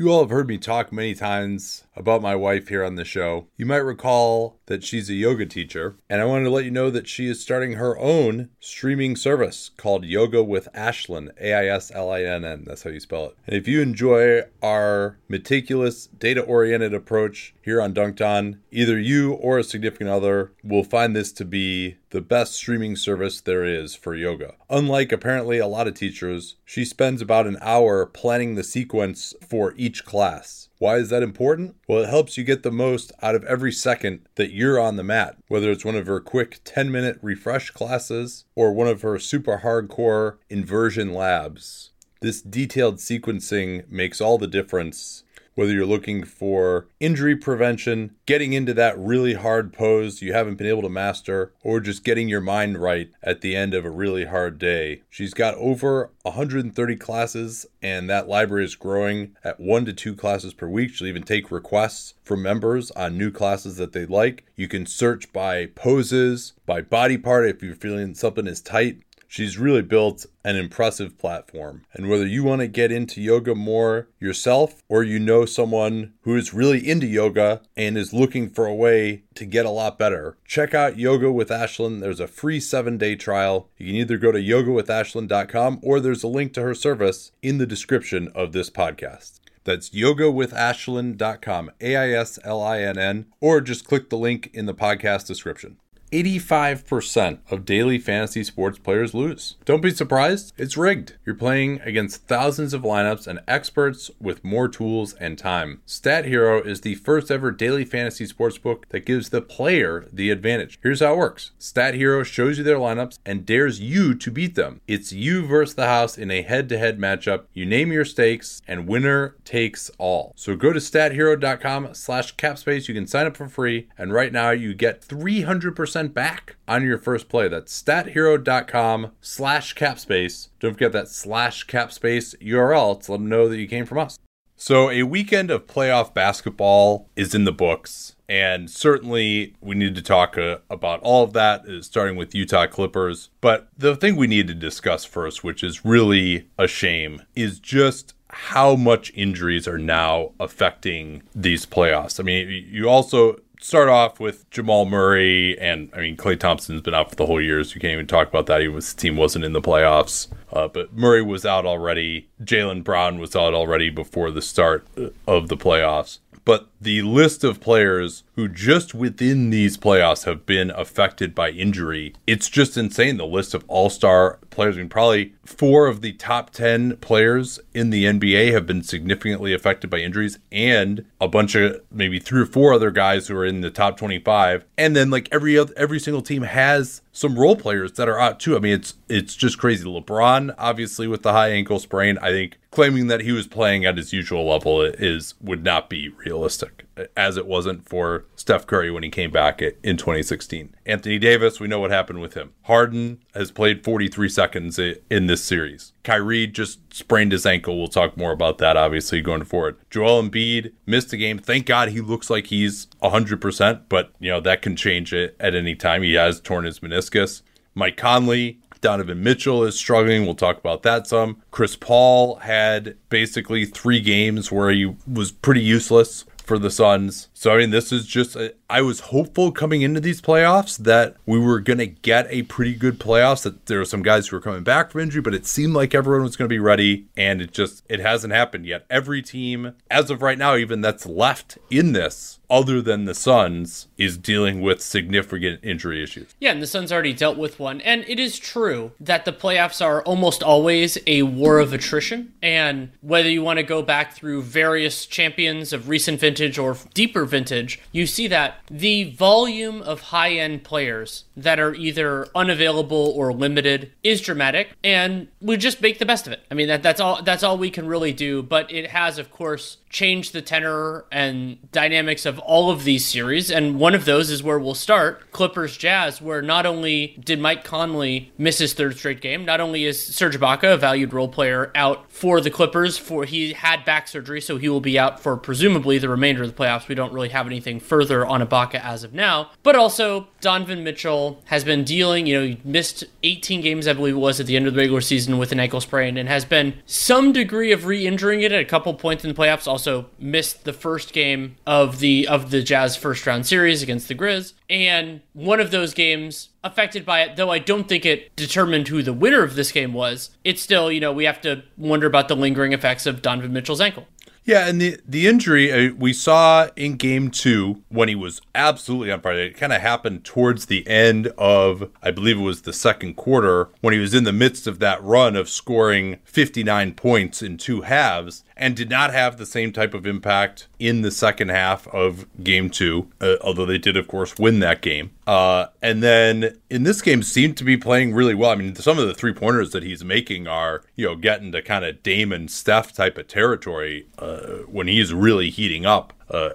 You all have heard me talk many times about my wife here on the show. You might recall that she's a yoga teacher, and I wanted to let you know that she is starting her own streaming service called Yoga with Aislinn, A I S L I N N. That's how you spell it. And if you enjoy our meticulous, data oriented approach here on Dunc'd On, either you or a significant other will find this to be the best streaming service there is for yoga. Unlike apparently a lot of teachers, she spends about an hour planning the sequence for each class. Why is that important? Well, it helps you get the most out of every second that you're on the mat, whether it's one of her quick 10 minute refresh classes or one of her super hardcore inversion labs. This detailed sequencing makes all the difference whether you're looking for injury prevention, getting into that really hard pose you haven't been able to master, or just getting your mind right at the end of a really hard day. She's got over 130 classes, and that library is growing at one to two classes per week. She'll even take requests from members on new classes that they like. You can search by poses, by body part if you're feeling something is tight. She's really built an impressive platform. And whether you want to get into yoga more yourself or you know someone who is really into yoga and is looking for a way to get a lot better, check out Yoga with Aislinn. There's a free seven day trial. You can either go to yogawithaislinn.com or there's a link to her service in the description of this podcast. That's yogawithaislinn.com, A I S L I N N, or just click the link in the podcast description. 85% of daily fantasy sports players lose. Don't be surprised, it's rigged. You're playing against thousands of lineups and experts with more tools and time. Stat Hero is the first ever daily fantasy sports book that gives the player the advantage. Here's how it works Stat Hero shows you their lineups and dares you to beat them. It's you versus the house in a head to head matchup. You name your stakes, and winner takes all. So go to stathero.com slash capspace. You can sign up for free, and right now you get 300% back on your first play. That's stathero.com slash capspace. Don't forget that slash capspace URL to let them know that you came from us. So, a weekend of playoff basketball is in the books. And certainly, we need to talk uh, about all of that, uh, starting with Utah Clippers. But the thing we need to discuss first, which is really a shame, is just how much injuries are now affecting these playoffs. I mean, you also start off with Jamal Murray, and I mean Klay Thompson's been out for the whole year, so you can't even talk about that. He was team wasn't in the playoffs, uh, but Murray was out already. Jaylen Brown was out already before the start of the playoffs. But the list of players who just within these playoffs have been affected by injury, it's just insane. The list of all star players, I mean, probably four of the top 10 players in the NBA have been significantly affected by injuries, and a bunch of maybe three or four other guys who are in the top 25. And then, like, every other, every single team has some role players that are out too. I mean, it's it's just crazy. LeBron, obviously, with the high ankle sprain, I think claiming that he was playing at his usual level is would not be realistic as it wasn't for Steph Curry when he came back in 2016. Anthony Davis, we know what happened with him. Harden has played 43 seconds in this series. Kyrie just sprained his ankle. We'll talk more about that, obviously, going forward. Joel Embiid missed the game. Thank God he looks like he's 100%, but, you know, that can change it at any time. He has torn his meniscus. Mike Conley Donovan Mitchell is struggling. We'll talk about that some. Chris Paul had basically three games where he was pretty useless for the Suns. So, I mean, this is just, a, I was hopeful coming into these playoffs that we were going to get a pretty good playoffs, that there were some guys who were coming back from injury, but it seemed like everyone was going to be ready, and it just, it hasn't happened yet. Every team, as of right now, even that's left in this, other than the Suns, is dealing with significant injury issues. Yeah, and the Suns already dealt with one. And it is true that the playoffs are almost always a war of attrition. And whether you want to go back through various champions of recent vintage or deeper vintage, you see that the volume of high end players that are either unavailable or limited is dramatic. And we just make the best of it. I mean that that's all that's all we can really do. But it has, of course, changed the tenor and dynamics of all of these series. And one of those is where we'll start Clippers Jazz, where not only did Mike Conley miss his third straight game, not only is Serge Ibaka, a valued role player, out for the Clippers, for he had back surgery, so he will be out for presumably the remainder of the playoffs. We don't really have anything further on Ibaka as of now. But also, Donovan Mitchell has been dealing, you know, he missed 18 games, I believe it was, at the end of the regular season with an ankle sprain and has been some degree of re injuring it at a couple points in the playoffs. Also, missed the first game of the of the Jazz first round series against the Grizz. And one of those games affected by it, though I don't think it determined who the winner of this game was, it's still, you know, we have to wonder about the lingering effects of Donovan Mitchell's ankle. Yeah, and the the injury uh, we saw in game two when he was absolutely on fire. It kind of happened towards the end of, I believe it was the second quarter, when he was in the midst of that run of scoring 59 points in two halves and did not have the same type of impact in the second half of game two, uh, although they did, of course, win that game. Uh, and then in this game, seemed to be playing really well. I mean, some of the three pointers that he's making are, you know, getting to kind of Damon Steph type of territory uh, when he's really heating up uh,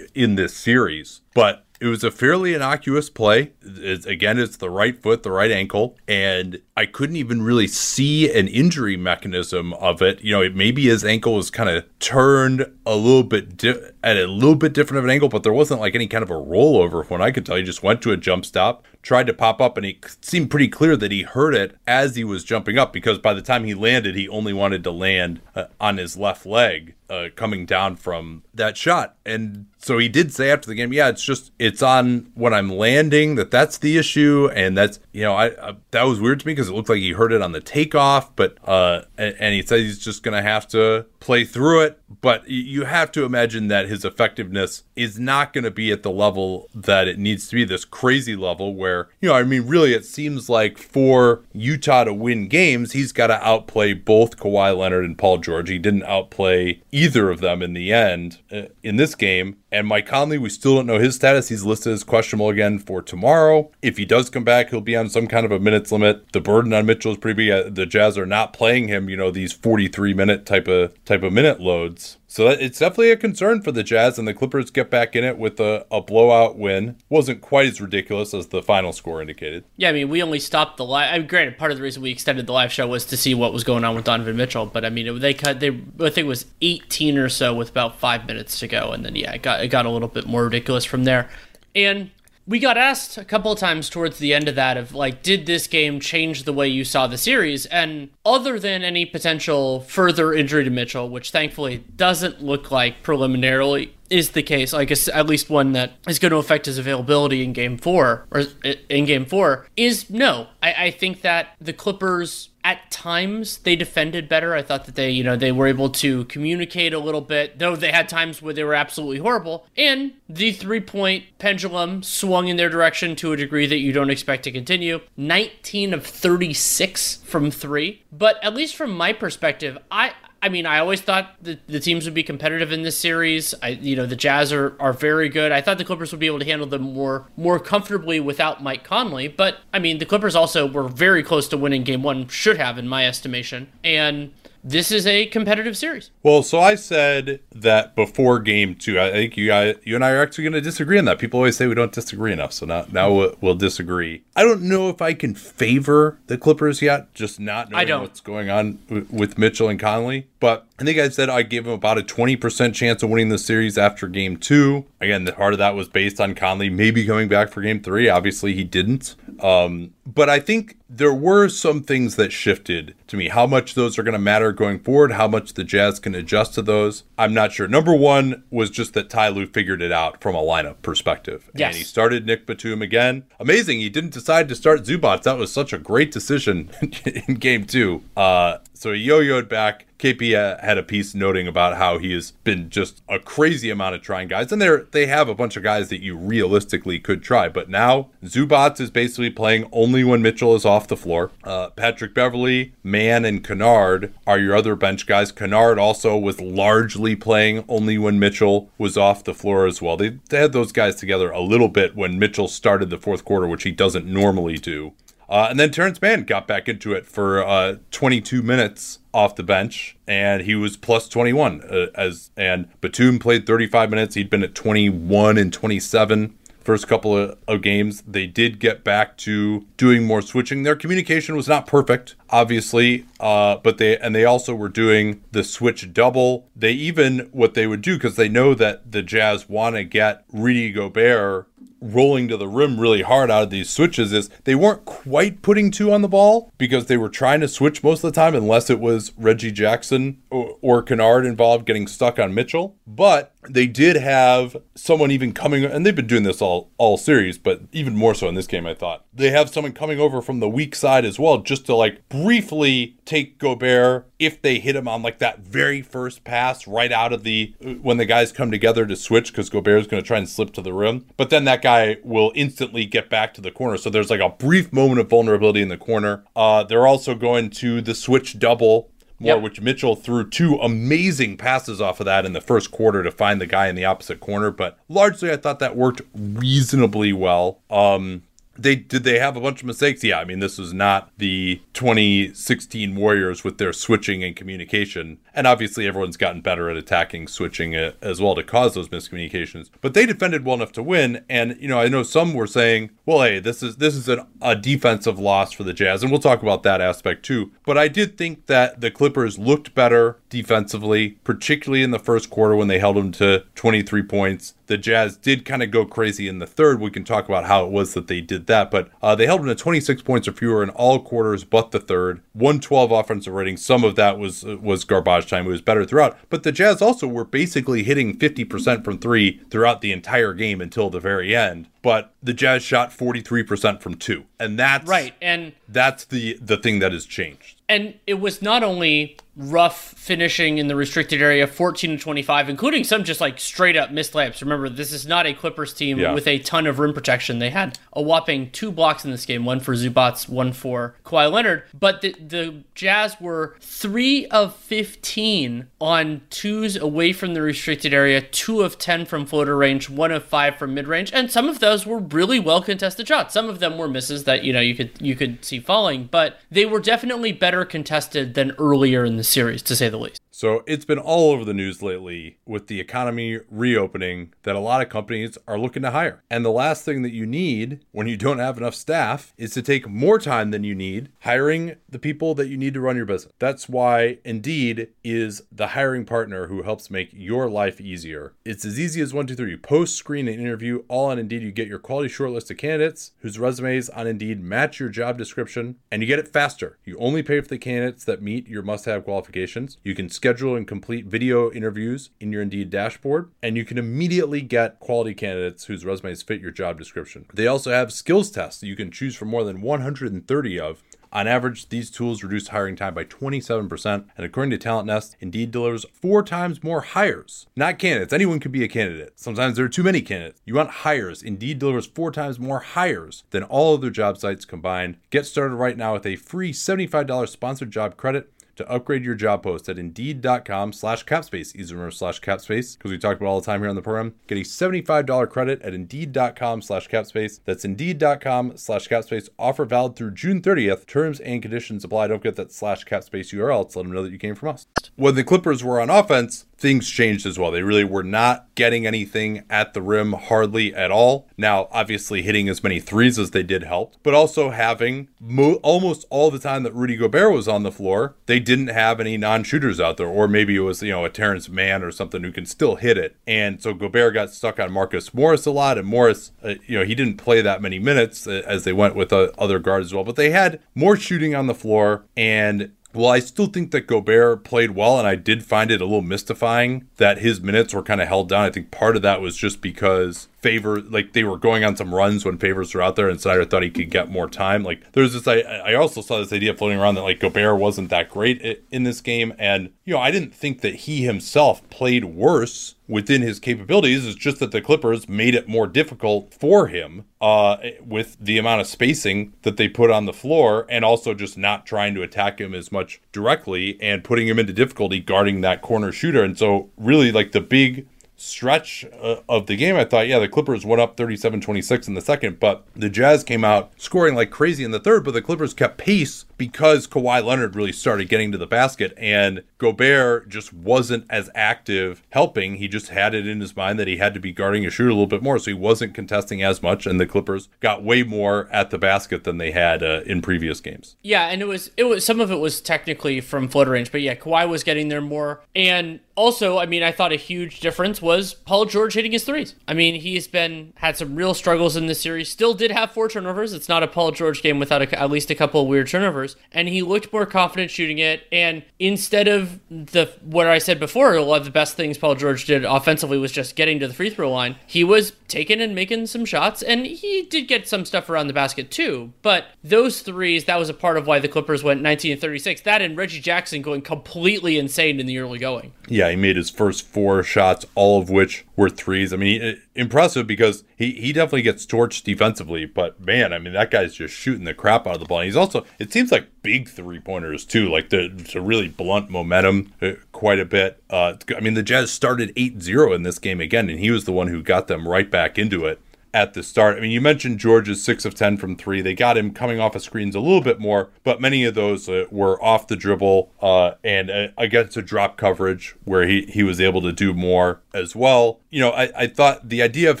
in this series. But it was a fairly innocuous play. It's, again, it's the right foot, the right ankle, and I couldn't even really see an injury mechanism of it. You know, it, maybe his ankle was kind of turned a little bit di- at a little bit different of an angle, but there wasn't like any kind of a rollover what I could tell. He just went to a jump stop, tried to pop up, and he seemed pretty clear that he heard it as he was jumping up because by the time he landed, he only wanted to land uh, on his left leg uh, coming down from that shot. And so he did say after the game, yeah, it's just it's on when I'm landing that that's the issue, and that's you know I, I that was weird to me because it looked like he heard it on the takeoff, but uh, and, and he said he's just gonna have to play through it. But you have to imagine that his effectiveness is not going to be at the level that it needs to be, this crazy level where, you know, I mean, really, it seems like for Utah to win games, he's got to outplay both Kawhi Leonard and Paul George. He didn't outplay either of them in the end uh, in this game. And Mike Conley, we still don't know his status. He's listed as questionable again for tomorrow. If he does come back, he'll be on some kind of a minutes limit. The burden on Mitchell is pretty big. Uh, the Jazz are not playing him, you know, these 43 minute type of type of minute loads. So it's definitely a concern for the Jazz, and the Clippers get back in it with a, a blowout win. Wasn't quite as ridiculous as the final score indicated. Yeah, I mean, we only stopped the live. I mean, granted, part of the reason we extended the live show was to see what was going on with Donovan Mitchell. But I mean, it, they cut. They I think it was 18 or so with about five minutes to go, and then yeah, it got it got a little bit more ridiculous from there. And we got asked a couple of times towards the end of that of like did this game change the way you saw the series? And other than any potential further injury to mitchell which thankfully doesn't look like preliminarily is the case like at least one that is going to affect his availability in game four or in game four is no. I, I think that the clippers at times they defended better. I thought that they, you know, they were able to communicate a little bit, though they had times where they were absolutely horrible. And the three point pendulum swung in their direction to a degree that you don't expect to continue. 19 of 36 from three. But at least from my perspective, I I mean, I always thought the, the teams would be competitive in this series. I, you know, the Jazz are, are very good. I thought the Clippers would be able to handle them more more comfortably without Mike Conley. But I mean, the Clippers also were very close to winning Game One, should have in my estimation. And this is a competitive series. Well, so I said that before game two. I think you guys, you and I are actually going to disagree on that. People always say we don't disagree enough, so now now we'll, we'll disagree. I don't know if I can favor the Clippers yet, just not knowing what's going on with Mitchell and Conley. But I think I said I gave him about a 20% chance of winning the series after game two. Again, the part of that was based on Conley maybe coming back for game three. Obviously, he didn't. Um, but I think there were some things that shifted to me. How much those are going to matter going forward, how much the Jazz can adjust to those, I'm not sure. Number one was just that Ty Lue figured it out from a lineup perspective. Yes. And he started Nick Batum again. Amazing. He didn't decide to start Zubac. That was such a great decision in game two. Uh, so he yo-yoed back. KP uh, had a piece noting about how he has been just a crazy amount of trying guys, and they they have a bunch of guys that you realistically could try. But now Zubac is basically playing only when Mitchell is off the floor. Uh, Patrick Beverley, Mann, and Kennard are your other bench guys. Kennard also was largely playing only when Mitchell was off the floor as well. They, they had those guys together a little bit when Mitchell started the fourth quarter, which he doesn't normally do. Uh, and then Terrence Mann got back into it for uh, 22 minutes off the bench, and he was plus 21. Uh, as and Batum played 35 minutes. He'd been at 21 and 27 first couple of, of, games. They did get back to doing more switching. Their communication was not perfect, obviously, uh, but they and they also were doing the switch double. They even what they would do because they know that the Jazz want to get Rudy Gobert rolling to the rim really hard out of these switches is they weren't quite putting two on the ball because they were trying to switch most of the time unless it was Reggie Jackson or, or Kennard involved getting stuck on Mitchell. But they did have someone even coming and they've been doing this all all series but even more so in this game i thought they have someone coming over from the weak side as well just to like briefly take gobert if they hit him on like that very first pass right out of the when the guys come together to switch because gobert is going to try and slip to the rim but then that guy will instantly get back to the corner so there's like a brief moment of vulnerability in the corner uh, they're also going to the switch double more, yep. which Mitchell threw two amazing passes off of that in the first quarter to find the guy in the opposite corner. But largely, I thought that worked reasonably well. Um, they did they have a bunch of mistakes? Yeah, I mean this was not the 2016 Warriors with their switching and communication. And obviously everyone's gotten better at attacking switching uh, as well to cause those miscommunications. But they defended well enough to win and you know, I know some were saying, "Well, hey, this is this is an, a defensive loss for the Jazz." And we'll talk about that aspect too. But I did think that the Clippers looked better defensively, particularly in the first quarter when they held them to 23 points the Jazz did kind of go crazy in the third. We can talk about how it was that they did that, but uh, they held them to 26 points or fewer in all quarters but the third. 112 offensive rating. Some of that was was garbage time. It was better throughout, but the Jazz also were basically hitting 50% from three throughout the entire game until the very end but the Jazz shot 43% from 2. And that's Right. And that's the the thing that has changed. And it was not only rough finishing in the restricted area 14 to 25 including some just like straight up missed layups. Remember this is not a clippers team yeah. with a ton of rim protection. They had a whopping two blocks in this game one for zubac one for Kawhi Leonard. But the, the jazz were 3 of 15 on twos away from the restricted area 2 of 10 from floater range 1 of 5 from mid-range and some of those were really well contested shots. Some of them were misses that you know you could you could see falling but they were definitely better contested than earlier in the series, to say the least. So it's been all over the news lately with the economy reopening that a lot of companies are looking to hire. And the last thing that you need when you don't have enough staff is to take more time than you need hiring the people that you need to run your business. That's why Indeed is the hiring partner who helps make your life easier. It's as easy as one, two, three. You post, screen, and interview all on Indeed. You get your quality shortlist of candidates whose resumes on Indeed match your job description, and you get it faster. You only pay for the candidates that meet your must have qualifications. You can schedule schedule and complete video interviews in your Indeed dashboard, and you can immediately get quality candidates whose resumes fit your job description. They also have skills tests that you can choose from more than 130 of on average, these tools reduce hiring time by 27%, and according to Talent Nest, Indeed delivers four times more hires. Not candidates. Anyone could be a candidate. Sometimes there are too many candidates. You want hires. Indeed delivers four times more hires than all other job sites combined. Get started right now with a free $75 sponsored job credit to upgrade your job post at indeed.com slash capspace. Easy remember slash capspace because we talk about all the time here on the program. Get a $75 credit at indeed.com slash capspace. That's indeed.com slash capspace. Offer valid through June 30th. Terms and conditions apply. Don't get that slash capspace URL to let them know that you came from us. When the Clippers were on offense, things changed as well. They really were not getting anything at the rim hardly at all. Now, obviously, hitting as many threes as they did helped, but also having mo- almost all the time that Rudy Gobert was on the floor, they didn't have any non shooters out there, or maybe it was, you know, a Terrence Mann or something who can still hit it. And so Gobert got stuck on Marcus Morris a lot, and Morris, uh, you know, he didn't play that many minutes uh, as they went with uh, other guards as well, but they had more shooting on the floor and well, I still think that Gobert played well, and I did find it a little mystifying that his minutes were kind of held down. I think part of that was just because favor like they were going on some runs when favors were out there and Snyder thought he could get more time. Like there's this I I also saw this idea floating around that like Gobert wasn't that great in this game and you know I didn't think that he himself played worse within his capabilities. It's just that the Clippers made it more difficult for him uh, with the amount of spacing that they put on the floor and also just not trying to attack him as much directly and putting him into difficulty guarding that corner shooter. And so really like the big stretch uh, of the game, I thought, yeah, the Clippers went up 37 26 in the second, but the Jazz came out scoring like crazy in the third, but the Clippers kept pace because Kawhi Leonard really started getting to the basket and Gobert just wasn't as active helping. He just had it in his mind that he had to be guarding a shooter a little bit more, so he wasn't contesting as much. And the Clippers got way more at the basket than they had uh, in previous games. Yeah, and it was it was some of it was technically from floater range, but yeah, Kawhi was getting there more. And also, I mean, I thought a huge difference was Paul George hitting his threes. I mean, he's been had some real struggles in this series. Still did have four turnovers. It's not a Paul George game without a, at least a couple of weird turnovers, and he looked more confident shooting it. And instead of the what I said before, a lot of the best things Paul George did offensively was just getting to the free throw line. He was taking and making some shots, and he did get some stuff around the basket too. But those threes, that was a part of why the Clippers went 19 36. That and Reggie Jackson going completely insane in the early going. Yeah, he made his first four shots, all of which were threes. I mean, uh, impressive because he, he definitely gets torched defensively, but man, I mean, that guy's just shooting the crap out of the ball. And he's also, it seems like big three pointers too, like the, to really blunt momentum uh, quite a bit. Uh, I mean, the Jazz started 8 0 in this game again, and he was the one who got them right back into it at the start. I mean, you mentioned George's six of 10 from three. They got him coming off of screens a little bit more, but many of those uh, were off the dribble uh, and uh, against a drop coverage where he, he was able to do more as well. You know, I, I thought the idea of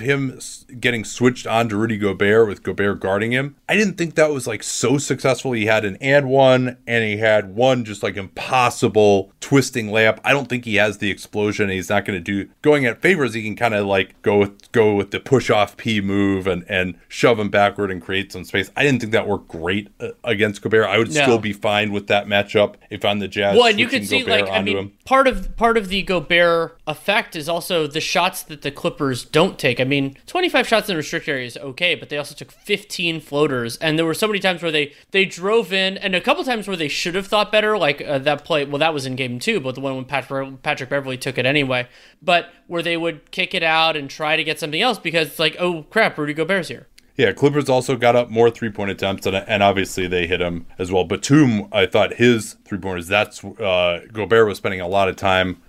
him getting switched on to Rudy Gobert with Gobert guarding him, I didn't think that was like so successful. He had an and one and he had one just like impossible twisting layup. I don't think he has the explosion. He's not going to do going at favors. He can kind of like go with go with the push off P move and and shove him backward and create some space. I didn't think that worked great uh, against Gobert. I would no. still be fine with that matchup if I'm the Jazz. Well, and you can see Gobert like I mean, him. part of part of the Gobert effect is also the shots that the Clippers don't take. I mean, 25 shots in the restrict area is okay, but they also took 15 floaters, and there were so many times where they they drove in, and a couple times where they should have thought better, like uh, that play. Well, that was in game two, but the one when Patrick Patrick Beverley took it anyway. But where they would kick it out and try to get something else because it's like, oh crap, Rudy Gobert's here. Yeah, Clippers also got up more three point attempts, and, and obviously they hit him as well. Batum, I thought his three pointers, that's uh, Gobert was spending a lot of time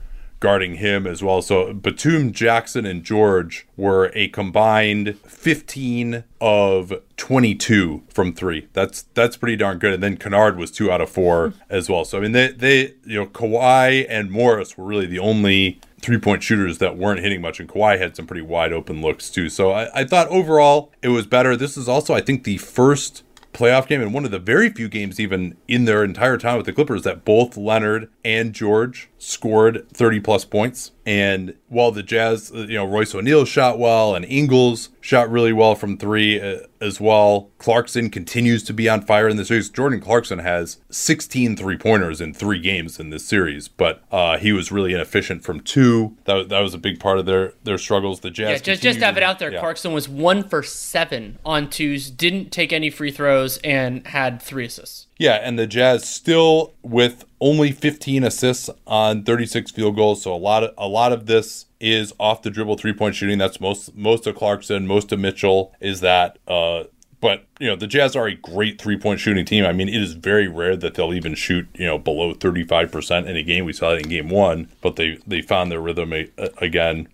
guarding him as well. So Batum, Jackson, and George were a combined 15 of 22 from three. That's that's pretty darn good. And then Kennard was two out of four as well. So I mean, they they you know Kawhi and Morris were really the only three point shooters that weren't hitting much, and Kawhi had some pretty wide open looks too. So I, I thought overall it was better. This is also, I think, the first playoff game and one of the very few games even in their entire time with the Clippers that both Leonard and George scored 30 plus points. And while the Jazz, uh, you know, Royce O'Neale shot well and Ingles shot really well from three uh, as well, Clarkson continues to be on fire in the series. Jordan Clarkson has 16 three pointers in three games in this series, but uh, he was really inefficient from two. That, that was a big part of their, their struggles. The Jazz. Yeah, just, just have it out there. Yeah. Clarkson was one for seven on twos, didn't take any free throws, and had three assists. Yeah, and the Jazz still with only 15 assists on 36 field goals. So a lot of a lot of this is off the dribble three point shooting. That's most most of Clarkson, most of Mitchell is that. Uh, but you know the Jazz are a great three point shooting team. I mean, it is very rare that they'll even shoot you know below 35 percent in a game. We saw that in game one, but they they found their rhythm a, a, again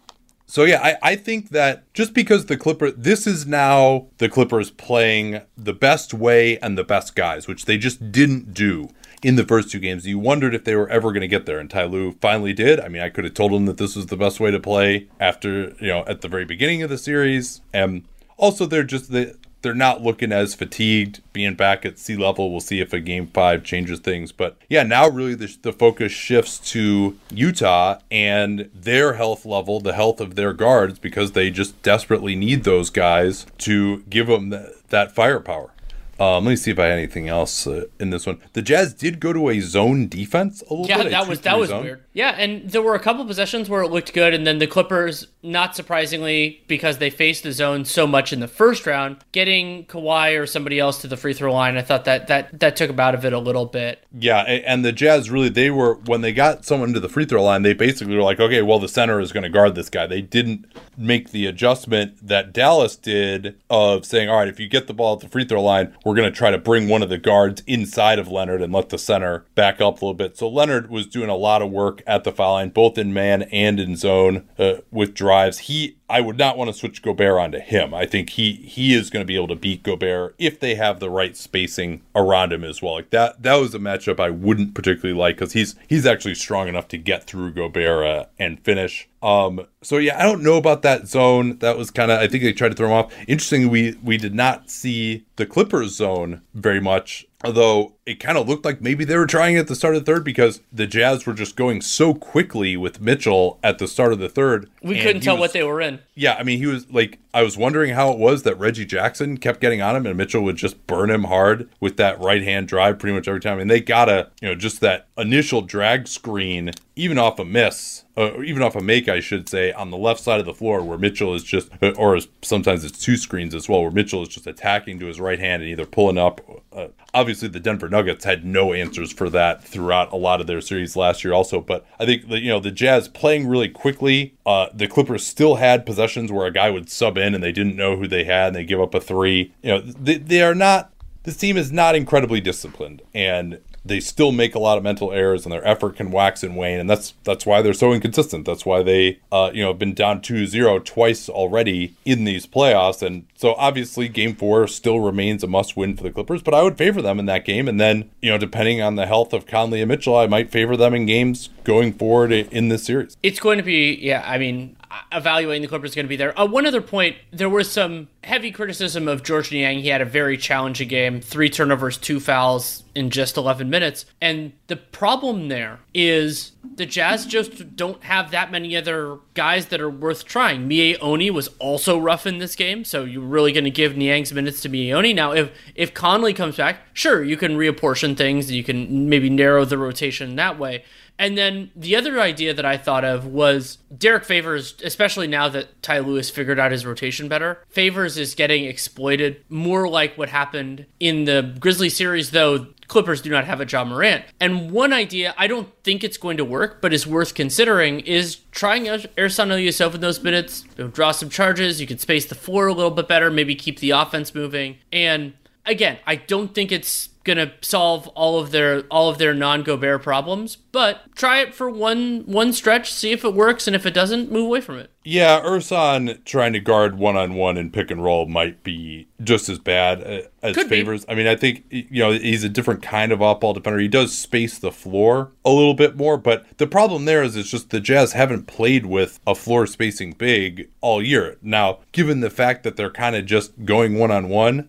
so yeah, I, I think that just because the Clipper this is now the Clippers playing the best way and the best guys, which they just didn't do in the first two games. You wondered if they were ever going to get there, and Ty Lue finally did. I mean, I could have told him that this was the best way to play after you know at the very beginning of the series, and also they're just the they're not looking as fatigued being back at sea level. We'll see if a game five changes things. But yeah, now really the, the focus shifts to Utah and their health level, the health of their guards, because they just desperately need those guys to give them that firepower. Um, let me see if I had anything else uh, in this one. The Jazz did go to a zone defense a little yeah, bit. Yeah, that was that was zone. weird. Yeah, and there were a couple possessions where it looked good, and then the Clippers, not surprisingly, because they faced the zone so much in the first round, getting Kawhi or somebody else to the free throw line. I thought that that that took them out of it a little bit. Yeah, and the Jazz really they were when they got someone to the free throw line, they basically were like, okay, well the center is going to guard this guy. They didn't make the adjustment that Dallas did of saying, all right, if you get the ball at the free throw line we're going to try to bring one of the guards inside of Leonard and let the center back up a little bit. So Leonard was doing a lot of work at the foul line, both in man and in zone uh, with drives. He I would not want to switch Gobert onto him. I think he he is going to be able to beat Gobert if they have the right spacing around him as well. Like that that was a matchup I wouldn't particularly like because he's he's actually strong enough to get through Gobert uh, and finish. Um, so yeah, I don't know about that zone. That was kind of I think they tried to throw him off. Interesting, we we did not see the Clippers zone very much Although it kind of looked like maybe they were trying at the start of the third because the Jazz were just going so quickly with Mitchell at the start of the third. We couldn't tell was, what they were in. Yeah, I mean, he was like, I was wondering how it was that Reggie Jackson kept getting on him and Mitchell would just burn him hard with that right hand drive pretty much every time. And they got a, you know, just that initial drag screen, even off a miss uh, even off a make, I should say, on the left side of the floor where Mitchell is just, or sometimes it's two screens as well, where Mitchell is just attacking to his right hand and either pulling up. Uh, obviously, the Denver Nuggets had no answers for that throughout a lot of their series last year, also. But I think that, you know, the Jazz playing really quickly. Uh, the Clippers still had possessions where a guy would sub in and they didn't know who they had and they give up a three. You know, they, they are not this team is not incredibly disciplined and they still make a lot of mental errors and their effort can wax and wane and that's that's why they're so inconsistent. That's why they uh, you know have been down 2-0 twice already in these playoffs. And so obviously game 4 still remains a must win for the Clippers but I would favor them in that game. And then you know depending on the health of Conley and Mitchell I might favor them in games going forward in this series. It's going to be yeah I mean evaluating the Clippers is going to be there. Uh, one other point: there was some heavy criticism of George Niang. He had a very challenging game, three turnovers, two fouls in just 11 minutes. And the problem there is the Jazz just don't have that many other guys that are worth trying. Miye Oni was also rough in this game, so you're really going to give Niang's minutes to Miye Oni. Now, if if Conley comes back, sure, you can reapportion things. You can maybe narrow the rotation that way. And then the other idea that I thought of was Derrick Favors, especially now that Ty Lue's figured out his rotation better. Favors is getting exploited more like what happened in the Grizzly series, though Clippers do not have a Ja Morant. And one idea, I don't think it's going to work, but is worth considering, is trying Ersan Ilyasova in those minutes. Draw some charges. You can space the floor a little bit better, maybe keep the offense moving. And again, I don't think it's to solve all of their all of their non-Gobert problems, but try it for one one stretch, see if it works, and if it doesn't, move away from it. Yeah, Ersan trying to guard one on one and pick and roll might be just as bad uh, as Could favors. Be. I mean, I think you know he's a different kind of off ball defender. He does space the floor a little bit more, but the problem there is it's just the Jazz haven't played with a floor spacing big all year. Now, given the fact that they're kind of just going one on one,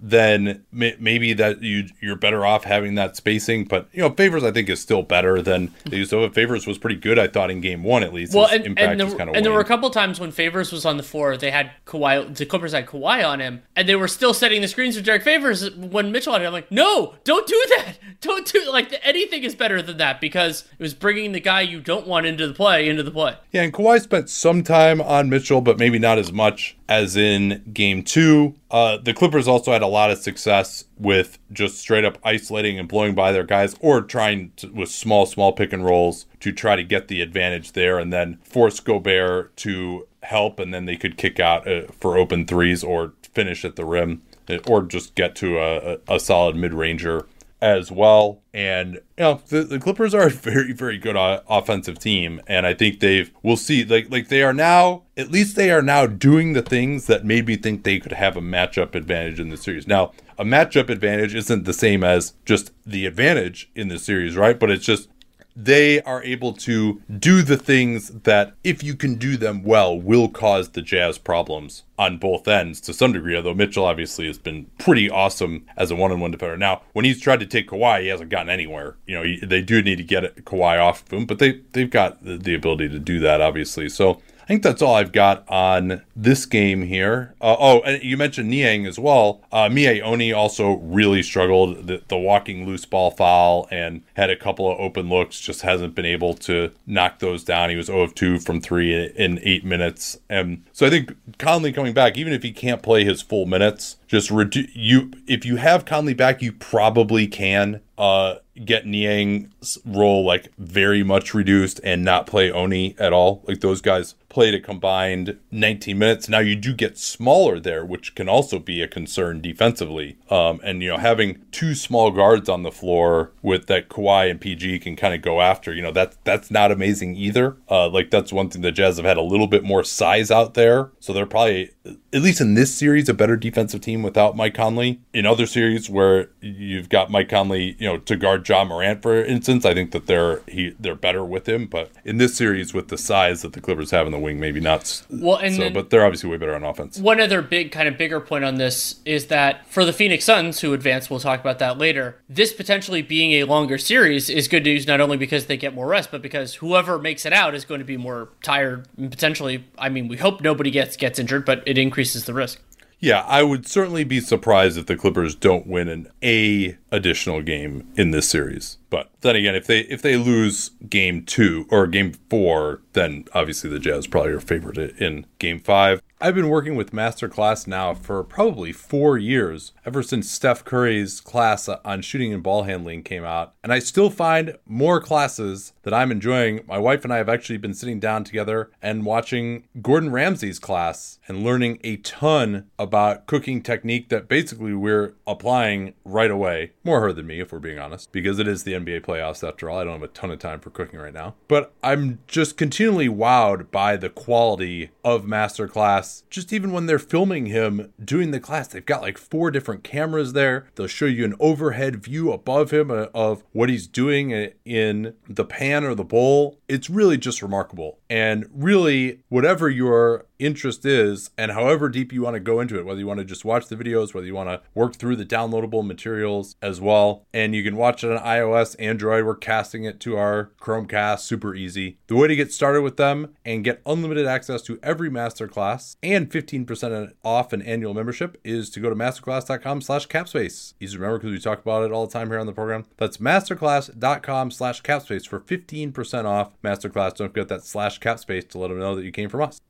then may- maybe that you you're better off having that spacing. But you know, favors I think is still better than they used to. Favors was pretty good, I thought, in game one at least. Well, His and, and, there, and there were couple times when Favors was on the floor, they had Kawhi, the Clippers had Kawhi on him, and they were still setting the screens for Derrick Favors when Mitchell had it. I'm like, no, don't do that. Don't do like anything is better than that because it was bringing the guy you don't want into the play into the play. Yeah, and Kawhi spent some time on Mitchell, but maybe not as much as in game two. Uh, the Clippers also had a lot of success with just straight up isolating and blowing by their guys or trying to, with small, small pick and rolls to try to get the advantage there and then force Gobert to help and then they could kick out uh, for open threes or finish at the rim uh, or just get to a, a solid mid ranger as well. And you know, the, the Clippers are a very, very good o- offensive team, and I think they've we'll see like like they are now at least they are now doing the things that made me think they could have a matchup advantage in the series. Now, a matchup advantage isn't the same as just the advantage in the series, right? But it's just they are able to do the things that, if you can do them well, will cause the Jazz problems on both ends to some degree. Although Mitchell obviously has been pretty awesome as a one-on-one defender. Now, when he's tried to take Kawhi, he hasn't gotten anywhere. You know, he, they do need to get Kawhi off of him, but they they've got the, the ability to do that, obviously. So I think that's all I've got on this game here. Uh, oh, and you mentioned Niang as well. Uh, Miye Oni also really struggled. The, the, walking loose ball foul and had a couple of open looks, just hasn't been able to knock those down. He was 0 of 2 from 3 in, eight minutes. And so I think Conley coming back, even if he can't play his full minutes, just reduce you. If you have Conley back, you probably can uh, get Niang's role like very much reduced and not play Oni at all. Like those guys played a combined 19 minutes. Now you do get smaller there, which can also be a concern defensively. Um, and you know having two small guards on the floor with that Kawhi and PG can kind of go after. You know that's that's not amazing either. Uh, like that's one thing the Jazz have had a little bit more size out there, so they're probably at least in this series a better defensive team without Mike Conley. In other series where you've got Mike Conley, you know, to guard Ja Morant, for instance, I think that they're he they're better with him. But in this series with the size that the Clippers have in the wing, maybe not. Well, and so, but they're obviously way better on offense. One other big, kind of bigger point on this is that for the Phoenix Suns, who advance, we'll talk about that later, this potentially being a longer series is good news, not only because they get more rest, but because whoever makes it out is going to be more tired and potentially, I mean, we hope nobody gets gets injured, but it increases the risk. Yeah, I would certainly be surprised if the Clippers don't win an A additional game in this series. But then again, if they if they lose game two or game four, then obviously the Jazz probably are favored in game five. I've been working with Masterclass now for probably four years, ever since Steph Curry's class on shooting and ball handling came out. And I still find more classes that I'm enjoying. My wife and I have actually been sitting down together and watching Gordon Ramsay's class and learning a ton about cooking technique that basically we're applying right away. More her than me, if we're being honest, because it is the NBA playoffs after all. I don't have a ton of time for cooking right now. But I'm just continually wowed by the quality of Masterclass. Just even when they're filming him doing the class, they've got like four different cameras there. They'll show you an overhead view above him uh, of what he's doing uh, in the pan or the bowl. It's really just remarkable. And really, whatever your interest is, and however deep you want to go into it, whether you want to just watch the videos, whether you want to work through the downloadable materials as well. And you can watch it on iOS, Android. We're casting it to our Chromecast, super easy. The way to get started with them and get unlimited access to every masterclass and 15% off an annual membership is to go to masterclass.com slash capspace. Easy to remember because we talk about it all the time here on the program. That's masterclass.com slash capspace for 15% off masterclass. Don't forget that slash capspace to let them know that you came from us.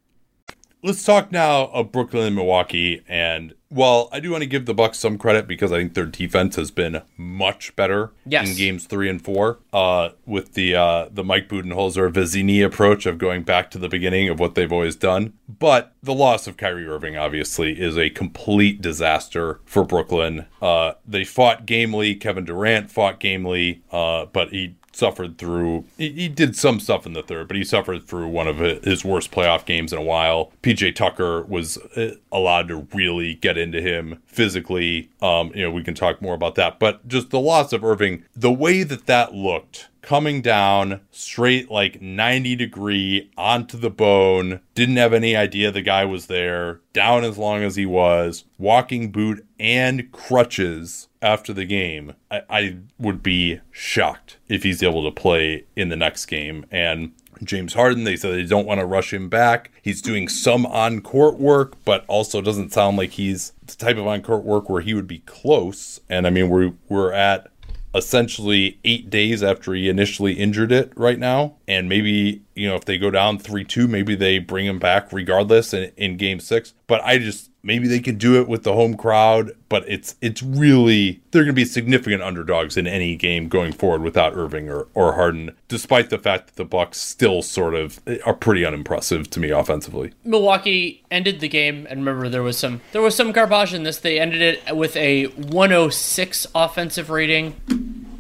Let's talk now of Brooklyn and Milwaukee. And while I do want to give the Bucks some credit because I think their defense has been much better Yes. in games three and four, uh, with the uh, the Mike Budenholzer Vizzini approach of going back to the beginning of what they've always done. But the loss of Kyrie Irving obviously is a complete disaster for Brooklyn. Uh, they fought gamely. Kevin Durant fought gamely, uh, but he suffered through he, he did some stuff in the third but he suffered through one of his worst playoff games in a while. Pj tucker was uh, allowed to really get into him physically. Um you know we can talk more about that but just the loss of irving the way that that looked coming down straight like 90 degree onto the bone. Didn't have any idea the guy was there. Down as long as he was. Walking boot and crutches after the game. I, I would be shocked if he's able to play in the next game. And James Harden, they said they don't want to rush him back. He's doing some on court work, but also doesn't sound like he's the type of on court work where he would be close. And I mean, we're, we're at essentially eight days after he initially injured it right now. And maybe, you know, if they go down 3 2, maybe they bring him back regardless in, in game six. But I just, maybe they can do it with the home crowd, but it's it's really they're going to be significant underdogs in any game going forward without Irving or, or Harden, despite the fact that the Bucks still sort of are pretty unimpressive to me offensively. Milwaukee ended the game, and remember there was some there was some garbage in this. They ended it with a 106 offensive rating.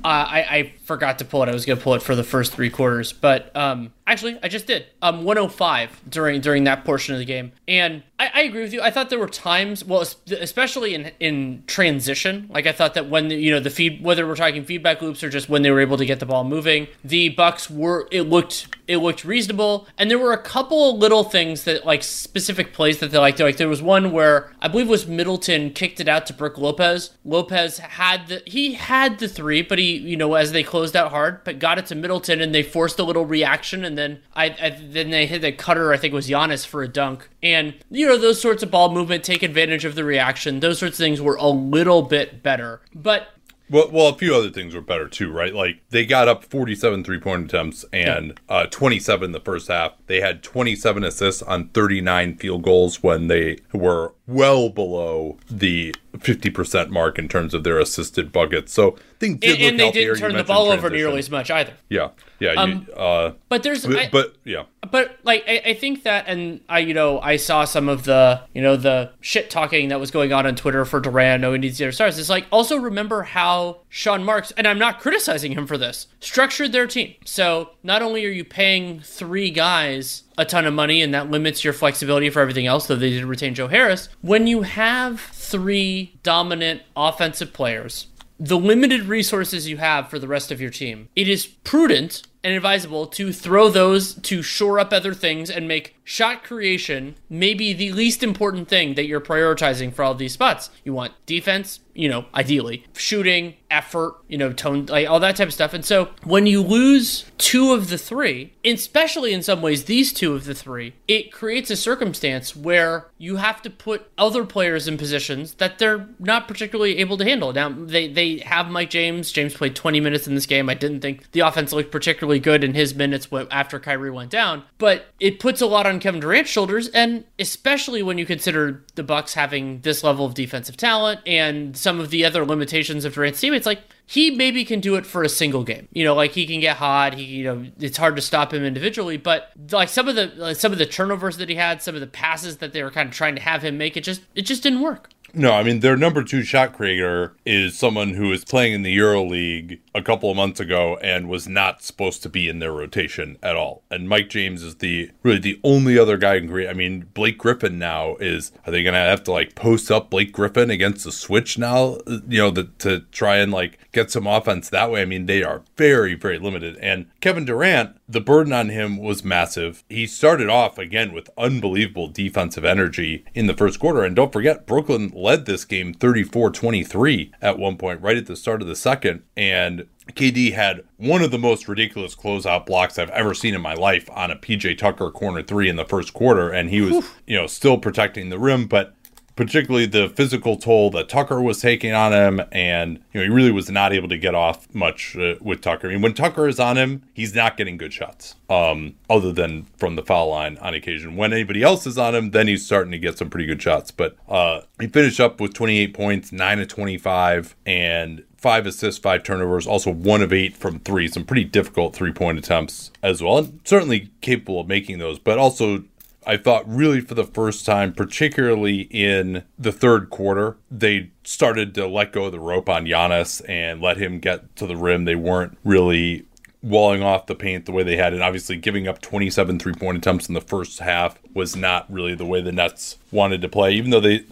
Uh, I, I forgot to pull it. I was going to pull it for the first three quarters, but um, actually I just did. Um, 105 during during that portion of the game, and I, I agree with you. I thought there were times, well, especially in in transition. Like I thought that when the, you know the feed, whether we're talking feedback loops or just when they were able to get the ball moving, the Bucks were it looked it looked reasonable, and there were a couple little things that like specific plays that they liked. Like there was one where I believe it was Middleton kicked it out to Brooke Lopez. Lopez had the he had the three, but he you know as they closed out hard, but got it to Middleton and they forced a little reaction, and then I, I then they hit the cutter. I think it was Giannis for a dunk, and you know those sorts of ball movement take advantage of the reaction. Those sorts of things were a little bit better, but Well, well, a few other things were better too, right? Like they got up 47 three point attempts and uh, 27 in the first half. They had 27 assists on 39 field goals when they were well below the 50% mark in terms of their assisted buckets. So things did and, look and they healthier. didn't You turn the ball over nearly as much either. Yeah, yeah. you, uh, But there's, but, I- but yeah, but like I, I think that, and I, you know, I saw some of the, you know, the shit talking that was going on on Twitter for Durant. No, he needs the other stars. It's like also remember how Sean Marks, and I'm not criticizing him for this, structured their team. So not only are you paying three guys a ton of money, and that limits your flexibility for everything else, though they did retain Joe Harris. When you have three dominant offensive players the limited resources you have for the rest of your team, it is prudent and advisable to throw those to shore up other things and make shot creation may be the least important thing that you're prioritizing for all these spots. You want defense, you know, ideally, shooting, effort, you know, tone, like all that type of stuff. And so when you lose two of the three, especially in some ways these two of the three, it creates a circumstance where you have to put other players in positions that they're not particularly able to handle. Now they they have Mike James. James played 20 minutes in this game. I didn't think the offense looked particularly good in his minutes after Kyrie went down, but it puts a lot on Kevin Durant's shoulders, and especially when you consider the Bucks having this level of defensive talent and some of the other limitations of Durant's team. It's like he maybe can do it for a single game. You know, like he can get hot. He, you know, it's hard to stop him individually. But like some of the like some of the turnovers that he had, some of the passes that they were kind of trying to have him make, it just it just didn't work. No, I mean their number two shot creator is someone who is playing in the Euro League a couple of months ago and was not supposed to be in their rotation at all. And Mike James is the really the only other guy can create. I mean Blake Griffin now is. Are they gonna have to like post up Blake Griffin against the switch now? You know, the, to try and like get some offense that way. I mean they are very very limited. And Kevin Durant, the burden on him was massive. He started off again with unbelievable defensive energy in the first quarter. And don't forget, Brooklyn led this game 34 23 at one point, right at the start of the second. And KD had one of the most ridiculous closeout blocks I've ever seen in my life on a PJ Tucker corner three in the first quarter. And he was, you know, still protecting the rim, but particularly the physical toll that Tucker was taking on him, and you know he really was not able to get off much uh, with Tucker. I mean, when Tucker is on him, he's not getting good shots, um, other than from the foul line on occasion. When anybody else is on him, then he's starting to get some pretty good shots. But uh, he finished up with 28 points, nine of 25, and five assists, five turnovers, also one of eight from three. Some pretty difficult three point attempts as well, and certainly capable of making those, but also I thought really for the first time, particularly in the third quarter, they started to let go of the rope on Giannis and let him get to the rim. They weren't really walling off the paint the way they had, and obviously giving up 27 three point attempts in the first half was not really the way the Nets wanted to play. Even though they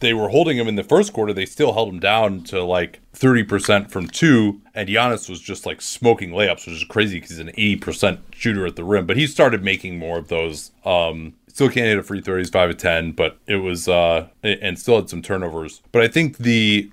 they were holding him in the first quarter, they still held him down to like 30% from two, and Giannis was just like smoking layups, which is crazy because he's an 80% shooter at the rim. But he started making more of those. Um, still can't hit a free throw. He's 5 of 10, but it was, uh, and still had some turnovers. But I think the,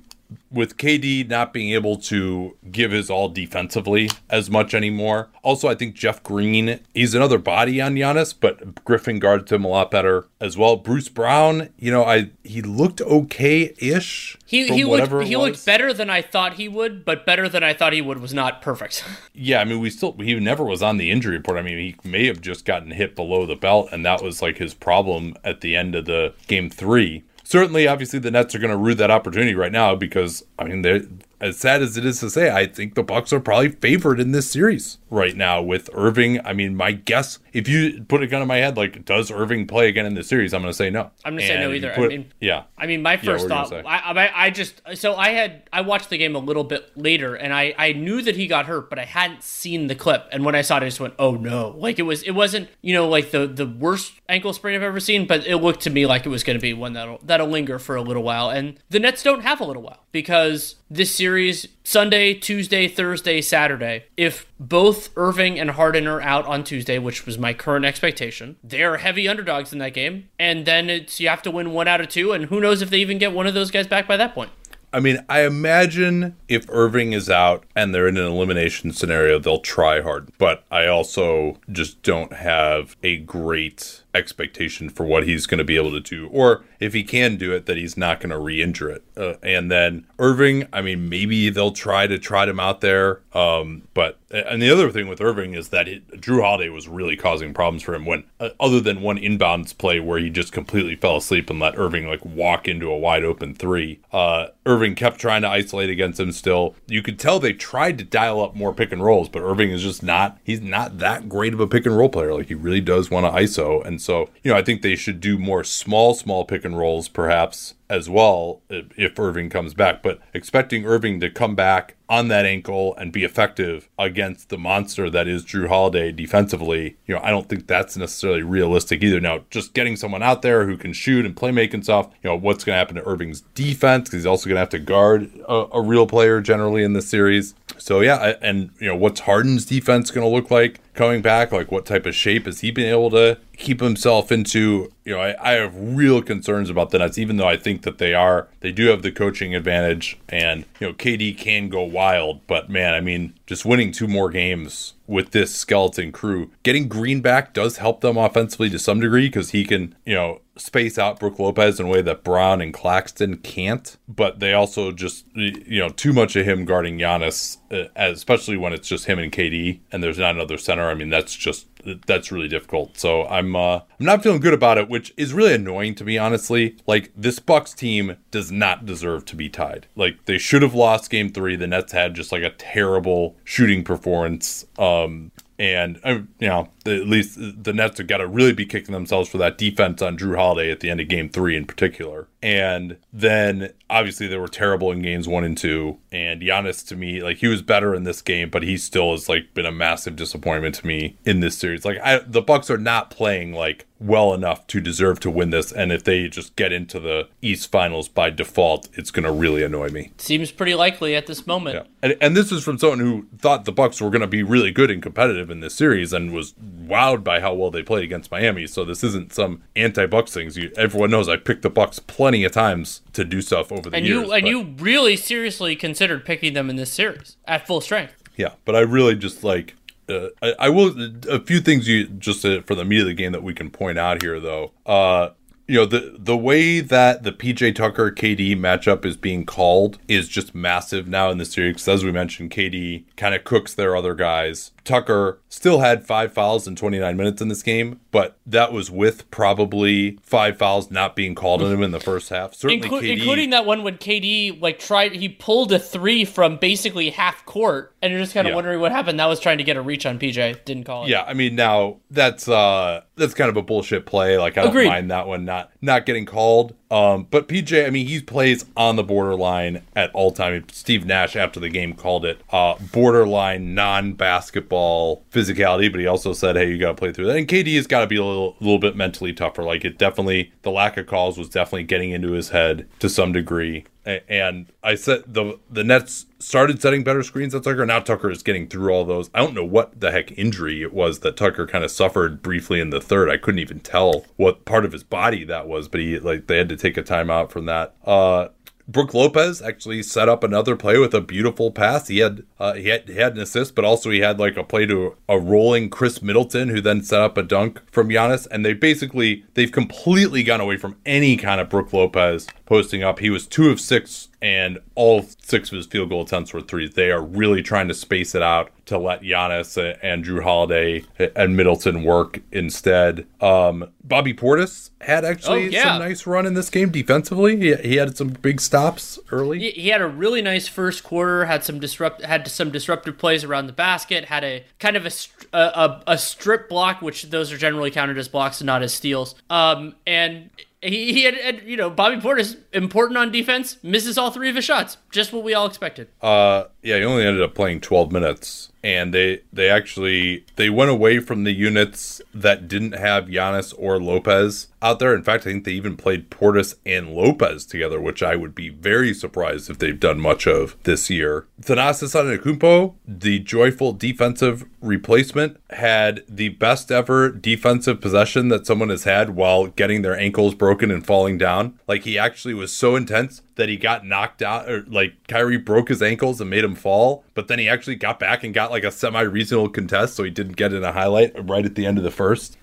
with KD not being able to give his all defensively as much anymore. Also, I think Jeff Green, he's another body on Giannis, but Griffin guards him a lot better as well. Bruce Brown, you know, I he looked okay-ish. He he looked he looked better than I thought he would, but better than I thought he would was not perfect. Yeah, I mean, we still he never was on the injury report. I mean, he may have just gotten hit below the belt, and that was like his problem at the end of the game three. Certainly, obviously, the Nets are going to rue that opportunity right now because I mean, they're as sad as it is to say, I think the Bucks are probably favored in this series right now with Irving. I mean, my guess, if you put a gun in my head, like, does Irving play again in the series? I'm going to say no. I'm gonna say no either. I mean- yeah, I mean, my first you thought. I, I, I just, so I had, I watched the game a little bit later, and I, I knew that he got hurt, but I hadn't seen the clip. And when I saw it, I just went, oh no! Like it was, it wasn't, you know, like the the worst ankle sprain I've ever seen, but it looked to me like it was going to be one that'll that'll linger for a little while. And the Nets don't have a little while because this series Sunday, Tuesday, Thursday, Saturday. If both Irving and Harden are out on Tuesday, which was my current expectation, they're heavy underdogs in that game. And then it's you have to win one out of two, and who knows if they even get one of those guys back by that point. I mean, I imagine if Irving is out and they're in an elimination scenario, they'll try hard. But I also just don't have a great expectation for what he's going to be able to do, or if he can do it, that he's not going to re-injure it. Uh, and then Irving, I mean, maybe they'll try to trot him out there, um, but and the other thing with Irving is that it, Jrue Holiday was really causing problems for him when, uh, other than one inbounds play where he just completely fell asleep and let Irving like walk into a wide open three. Uh, Irving kept trying to isolate against him. Still, you could tell they tried to dial up more pick and rolls, but Irving is just not. He's not that great of a pick and roll player. Like he really does want to ISO, and so you know I think they should do more small, small pick and rolls, perhaps as well if Irving comes back. But expecting Irving to come back on that ankle and be effective against the monster that is Jrue Holiday defensively, you know, I don't think that's necessarily realistic either. Now, just getting someone out there who can shoot and play make and stuff, you know, what's going to happen to Irving's defense because he's also going to have to guard a, a, real player generally in this series. So yeah, and you know, what's Harden's defense going to look like coming back? Like, what type of shape has he been able to keep himself into? You know, I, I have real concerns about the Nets, even though I think that they are they do have the coaching advantage, and you know, KD can go wild. But man, I mean, just winning two more games with this skeleton crew. Getting Green back does help them offensively to some degree because he can, you know, space out Brook Lopez in a way that Brown and Claxton can't. But they also just, you know, too much of him guarding Giannis, uh, especially when it's just him and KD and there's not another center. I mean, that's just that's really difficult. So I'm uh, I'm not feeling good about it, which is really annoying to me, honestly. Like this Bucks team does not deserve to be tied. Like they should have lost Game Three. The Nets had just like a terrible shooting performance. Um, and uh, you know at least the Nets have got to really be kicking themselves for that defense on Jrue Holiday at the end of Game Three in particular. And then obviously they were terrible in games one and two. And Giannis to me, like he was better in this game, but he still has like been a massive disappointment to me in this series. Like I, the Bucks are not playing like well enough to deserve to win this. And if they just get into the East Finals by default, it's going to really annoy me. Seems pretty likely at this moment. Yeah. And, and this is from someone who thought the Bucks were going to be really good and competitive in this series and was wowed by how well they played against Miami. So this isn't some anti-Bucks things. You, everyone knows I picked the Bucks plenty of times to do stuff over the and years. You, and but, you really seriously considered picking them in this series at full strength. Yeah, but I really just like uh, I, I, will a few things you just uh, for the meat of the game that we can point out here though. Uh, you know the the way that the PJ Tucker KD matchup is being called is just massive now in the series. As we mentioned, KD kind of cooks their other guys. Tucker still had five fouls in 29 minutes in this game, but that was with probably five fouls not being called on him in the first half. Certainly, Inclu- KD, including that one when KD like tried he pulled a three from basically half court, and you're just kind of yeah. wondering what happened. That was trying to get a reach on PJ, didn't call it. Yeah, I mean now that's uh that's kind of a bullshit play. Like I don't Agreed. mind that one not not getting called. Um, but PJ, I mean, he plays on the borderline at all time. Steve Nash after the game called it uh, borderline non-basketball physicality, but he also said, "Hey, you got to play through that." And KD has got to be a little, little bit mentally tougher. Like it definitely, the lack of calls was definitely getting into his head to some degree and I said the the Nets started setting better screens at Tucker. Now Tucker is getting through all those. I don't know what the heck injury it was that Tucker kind of suffered briefly in the third. I couldn't even tell what part of his body that was, but he like they had to take a timeout from that. Uh, Brook Lopez actually set up another play with a beautiful pass. He had uh, he had he had an assist, but also he had like a play to a rolling Khris Middleton, who then set up a dunk from Giannis. And they basically they've completely gone away from any kind of Brook Lopez posting up. He was two of six and all six of his field goal attempts were threes. They are really trying to space it out to let Giannis and Jrue Holiday and Middleton work instead. Um, Bobby Portis had actually oh, yeah. some nice run in this game defensively. He, he had some big stops early. He, he, had a really nice first quarter. Had some disrupt had some disruptive plays around the basket. Had a kind of a a, a strip block, which those are generally counted as blocks and not as steals. Um, and he, he had, you know, Bobby Portis important on defense, misses all three of his shots. Just what we all expected. Uh, yeah, he only ended up playing 12 minutes and they they actually they went away from the units that didn't have Giannis or Lopez out there. In fact, I think they even played Portis and Lopez together, which I would be very surprised if they've done much of this year. Thanasis Antetokounmpo, the joyful defensive replacement, had the best ever defensive possession that someone has had while getting their ankles broken and falling down. Like he actually was so intense that he got knocked out or like Kyrie broke his ankles and made him fall, but then he actually got back and got like a semi reasonable contest, so he didn't get in a highlight right at the end of the first.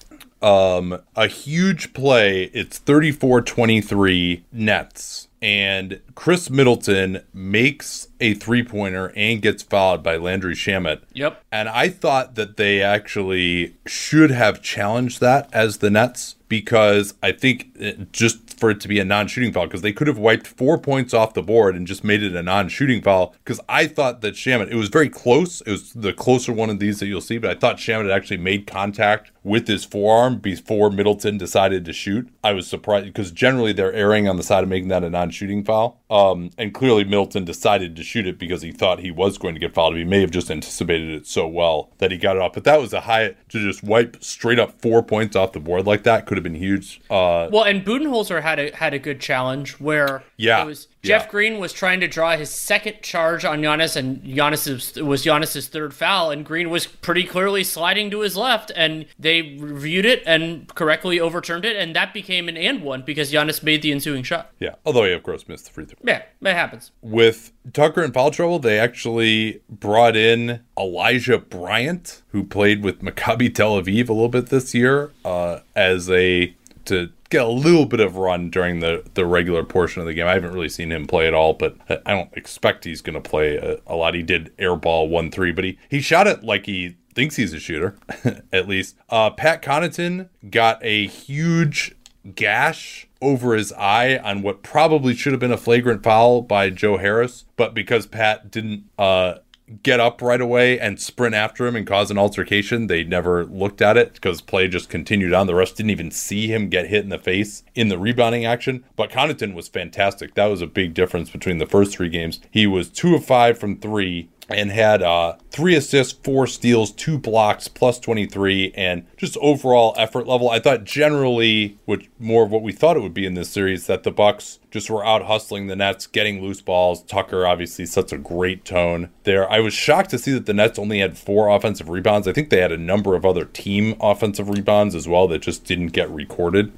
Um, a huge play. It's 34 23 Nets. And Khris Middleton makes a three pointer and gets fouled by Landry Shamet. Yep. And I thought that they actually should have challenged that as the Nets because I think just for it to be a non-shooting foul because they could have wiped four points off the board and just made it a non-shooting foul because I thought that Shamet it was very close it was the closer one of these that you'll see but I thought Shamet had actually made contact with his forearm before Middleton decided to shoot. I was surprised because generally they're erring on the side of making that a non-shooting foul. Um, and clearly Middleton decided to shoot it because he thought he was going to get fouled. He may have just anticipated it so well that he got it off. But that was a high to just wipe straight up four points off the board like that could have been huge. Uh, Well, and Budenholzer had a had a good challenge where Yeah, it was Jeff yeah. Green was trying to draw his second charge on Giannis, and Giannis was Giannis's third foul, and Green was pretty clearly sliding to his left, and they reviewed it and correctly overturned it, and that became an and one because Giannis made the ensuing shot. yeah although he of course missed the free throw Yeah, that happens. with Tucker in foul trouble, they actually brought in Elijah Bryant, who played with Maccabi Tel Aviv a little bit this year, uh, as a to get a little bit of run during the the regular portion of the game. I haven't really seen him play at all, but I don't expect he's going to play a, a lot. He did airball one three, but he he shot it like he thinks he's a shooter, at least. Uh, Pat Connaughton got a huge gash over his eye on what probably should have been a flagrant foul by Joe Harris, but because Pat didn't uh, get up right away and sprint after him and cause an altercation, they never looked at it because play just continued on. The refs didn't even see him get hit in the face in the rebounding action. But Connaughton was fantastic. That was a big difference between the first three games. He was two of five from three and had uh, three assists, four steals, two blocks, plus 23, and just overall effort level. I thought generally, which more of what we thought it would be in this series, that the Bucks just were out hustling the Nets, getting loose balls. Tucker obviously sets a great tone there. I was shocked to see that the Nets only had four offensive rebounds. I think they had a number of other team offensive rebounds as well that just didn't get recorded.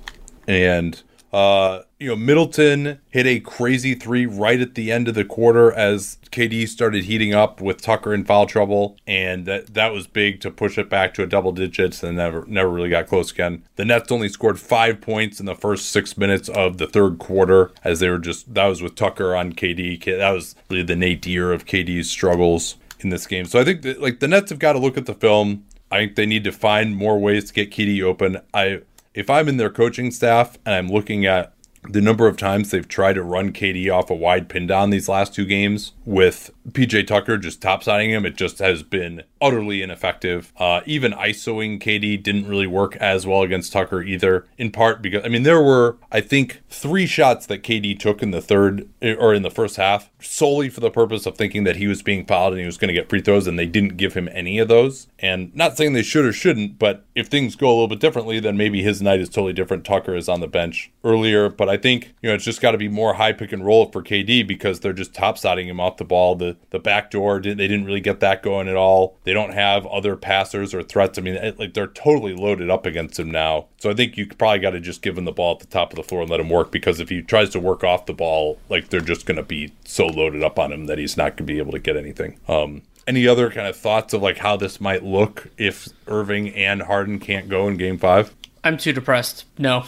And uh, you know, Middleton hit a crazy three right at the end of the quarter as KD started heating up with Tucker in foul trouble, and that that was big to push it back to a double digits, and never never really got close again. The Nets only scored five points in the first six minutes of the third quarter, as they were just that was with Tucker on KD. That was really the nadir of KD's struggles in this game. So I think that like the Nets have got to look at the film. I think they need to find more ways to get KD open. I if I'm in their coaching staff and I'm looking at the number of times they've tried to run KD off a wide pin down these last two games with PJ Tucker just topsiding him, it just has been utterly ineffective. Uh, even ISOing KD didn't really work as well against Tucker either, in part because, I mean, there were, I think, three shots that KD took in the third or in the first half solely for the purpose of thinking that he was being fouled and he was going to get free throws, and they didn't give him any of those. And not saying they should or shouldn't, but if things go a little bit differently, then maybe his night is totally different. Tucker is on the bench earlier, but I think, you know, it's just got to be more high pick and roll for KD because they're just topsiding him off the ball. The the back door, they didn't really get that going at all. They don't have other passers or threats. I mean, it, like they're totally loaded up against him now. So I think you probably got to just give him the ball at the top of the floor and let him work because if he tries to work off the ball, like they're just going to be so loaded up on him that he's not going to be able to get anything. Um, any other kind of thoughts of like how this might look if Irving and Harden can't go in Game Five? I'm too depressed. No.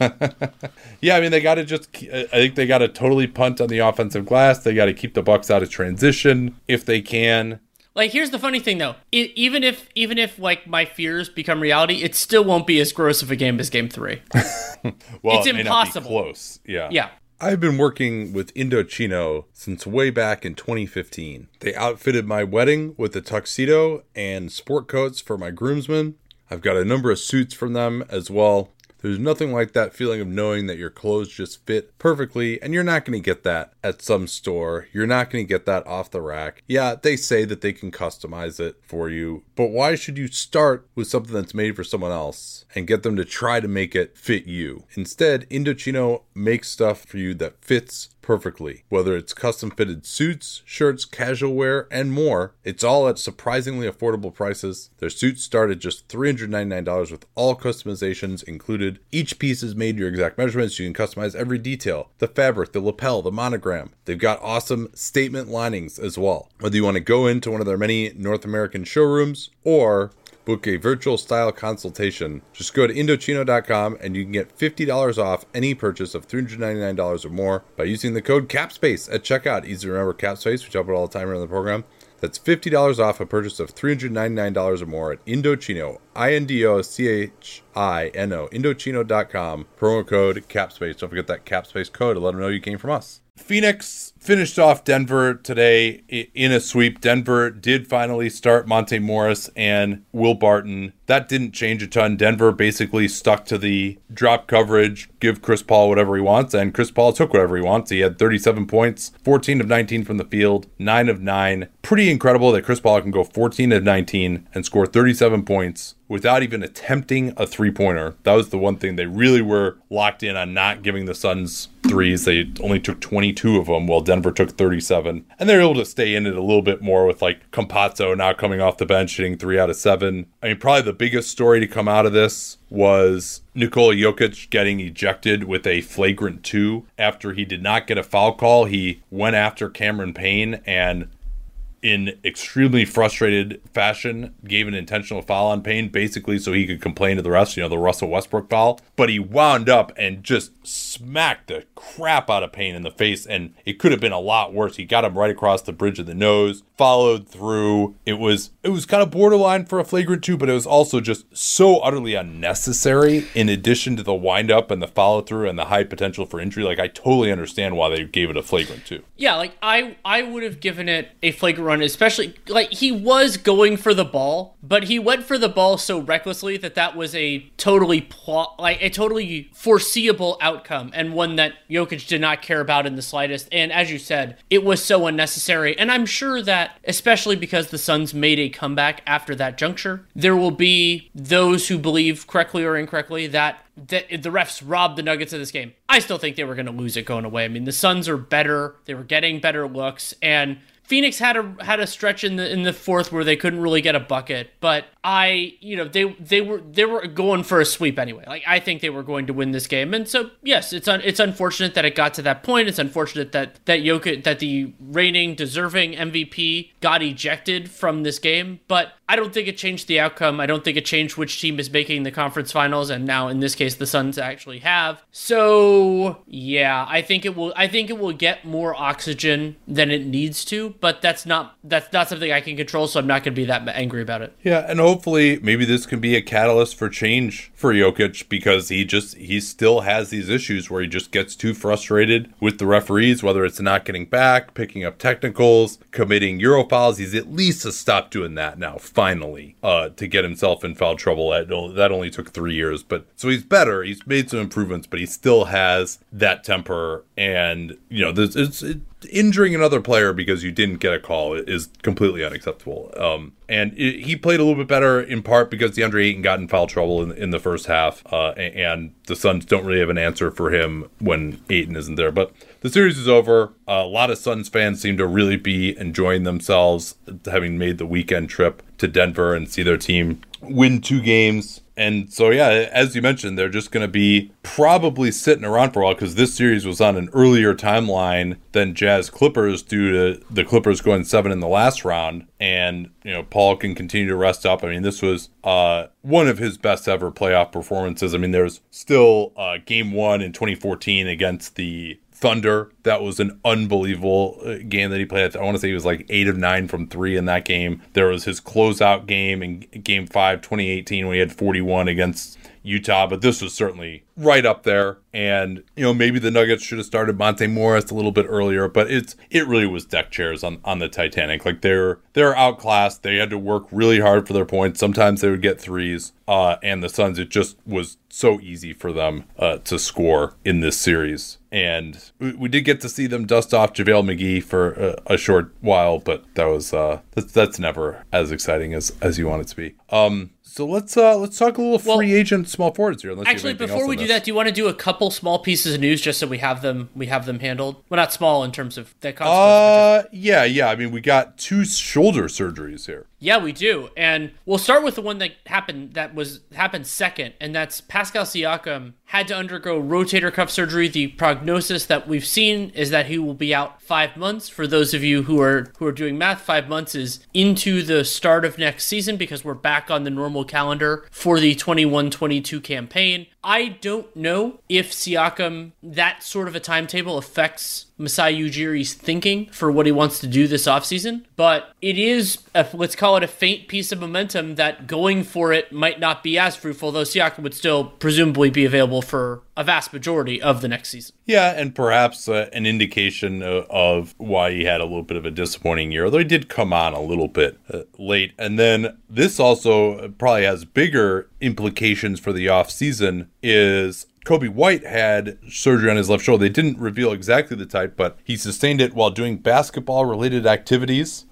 Yeah, I mean they got to just. I think they got to totally punt on the offensive glass. They got to keep the Bucks out of transition if they can. Like here's the funny thing though. It, even if even if like my fears become reality, it still won't be as gross of a game as game 3. Well, It's it may not be impossible. close. Yeah. Yeah. I've been working with Indochino since way back in 2015. They outfitted my wedding with a tuxedo and sport coats for my groomsmen. I've got a number of suits from them as well. There's nothing like that feeling of knowing that your clothes just fit perfectly, and you're not going to get that at some store. You're not going to get that off the rack. Yeah, they say that they can customize it for you, but why should you start with something that's made for someone else and get them to try to make it fit you? Instead, Indochino makes stuff for you that fits perfectly. Whether it's custom fitted suits, shirts, casual wear, and more, it's all at surprisingly affordable prices. Their suits start at just $399 with all customizations included. Each piece is made your exact measurements. You can customize every detail the fabric, the lapel, the monogram. They've got awesome statement linings as well. Whether you want to go into one of their many North American showrooms or book a virtual style consultation. Just go to Indochino.com and you can get $50 off any purchase of $399 or more by using the code CAPSPACE at checkout. Easy to remember CAPSPACE, we talk about all the time around the program. That's $50 off a purchase of $399 or more at Indochino, I N D O C H I N O, Indochino.com. Promo code CAPSPACE. Don't forget that CAPSPACE code to let them know you came from us. Phoenix finished off Denver today in a sweep. Denver did finally start Monte Morris and Will Barton. That didn't change a ton. Denver basically stuck to the drop coverage, give Chris Paul whatever he wants, and Chris Paul took whatever he wants. He had 37 points, 14 of 19 from the field, 9 of 9. Pretty incredible that Chris Paul can go 14 of 19 and score 37 points without even attempting a three pointer. That was the one thing they really were locked in on not giving the Suns threes. They only took 22 of them, while Denver took 37. And they're able to stay in it a little bit more with like Campazzo now coming off the bench, hitting three out of seven. I mean, probably the biggest story to come out of this was Nikola Jokic getting ejected with a flagrant two after he did not get a foul call. He went after Cameron Payne and in extremely frustrated fashion, gave an intentional foul on Payne, basically so he could complain to the rest, you know, the Russell Westbrook foul. But he wound up and just smacked the crap out of Payne in the face, and it could have been a lot worse. He got him right across the bridge of the nose, followed through. It was it was kind of borderline for a flagrant two, but it was also just so utterly unnecessary. In addition to the wind up and the follow through and the high potential for injury, like I totally understand why they gave it a flagrant two. Yeah, like I I would have given it a flagrant run, especially like he was going for the ball, but he went for the ball so recklessly that that was a totally plot like a totally foreseeable outcome and one that Jokic did not care about in the slightest. And as you said, it was so unnecessary. And I'm sure that especially because the Suns made a comeback after that juncture, there will be those who believe correctly or incorrectly that that the refs robbed the Nuggets of this game. I still think they were going to lose it going away. I mean, the Suns are better. They were getting better looks and Phoenix had a had a stretch in the in the fourth where they couldn't really get a bucket, but I, you know, they they were they were going for a sweep anyway. Like I think they were going to win this game, and so yes, it's un, it's unfortunate that it got to that point. It's unfortunate that that Jokic that the reigning deserving MVP got ejected from this game, but I don't think it changed the outcome. I don't think it changed which team is making the conference finals, and now in this case, the Suns actually have. So yeah, I think it will. I think it will get more oxygen than it needs to, but that's not that's not something I can control. So I'm not going to be that angry about it. Yeah, and hopefully maybe this can be a catalyst for change for Jokic because he just he still has these issues where he just gets too frustrated with the referees, whether it's not getting back, picking up technicals, committing Euro fouls. He's at least to stop doing that now finally uh, to get himself in foul trouble. That only took three years, but so he's better. He's made some improvements, but he still has that temper. And you know, this it's it, injuring another player because you didn't get a call is completely unacceptable. Um, and it, he played a little bit better in part because DeAndre Ayton got in foul trouble in, in the first half, uh, and the Suns don't really have an answer for him when Ayton isn't there. But the series is over. Uh, a lot of Suns fans seem to really be enjoying themselves, having made the weekend trip to Denver and see their team win two games. And so, yeah, as you mentioned, they're just going to be probably sitting around for a while because this series was on an earlier timeline than Jazz Clippers due to the Clippers going seven in the last round. And, you know, Paul can continue to rest up. I mean, this was uh, one of his best ever playoff performances. I mean, there's still uh, game one in 2014 against the Thunder. That was an unbelievable uh, game that he played. I want to say he was like eight of nine from three in that game. There was his closeout game in game five, 2018, when he had 41 against Utah, but this was certainly right up there. And you know, maybe the Nuggets should have started Monte Morris a little bit earlier, but it's it really was deck chairs on on the Titanic. Like they're they're outclassed. They had to work really hard for their points. Sometimes they would get threes. Uh, and the Suns, it just was so easy for them uh, to score in this series. And we, we, did get to see them dust off JaVale McGee for a, a short while, but that was uh, that's, that's never as exciting as as you want it to be. Um, so let's uh let's talk a little free well, agent small forwards here. Actually, before we do that, do you want to do a couple small pieces of news just so we have them we have them handled? Well, not small in terms of that. Cost. Uh, yeah, yeah. I mean, we got two shoulder surgeries here. Yeah, we do. And we'll start with the one that happened that was happened second, and that's Pascal Siakam had to undergo rotator cuff surgery. The prognosis that we've seen is that he will be out 5 months. For those of you who are who are doing math, 5 months is into the start of next season because we're back on the normal calendar for the 21-22 campaign. I don't know if Siakam that sort of a timetable affects Masai Ujiri's thinking for what he wants to do this offseason, but it is, a, let's call it a faint piece of momentum that going for it might not be as fruitful, though Siakam would still presumably be available for a vast majority of the next season. Yeah, and perhaps uh, an indication of, why he had a little bit of a disappointing year, although he did come on a little bit uh, late. And then this also probably has bigger implications for the offseason is Coby White had surgery on his left shoulder. They didn't reveal exactly the type, but he sustained it while doing basketball related activities.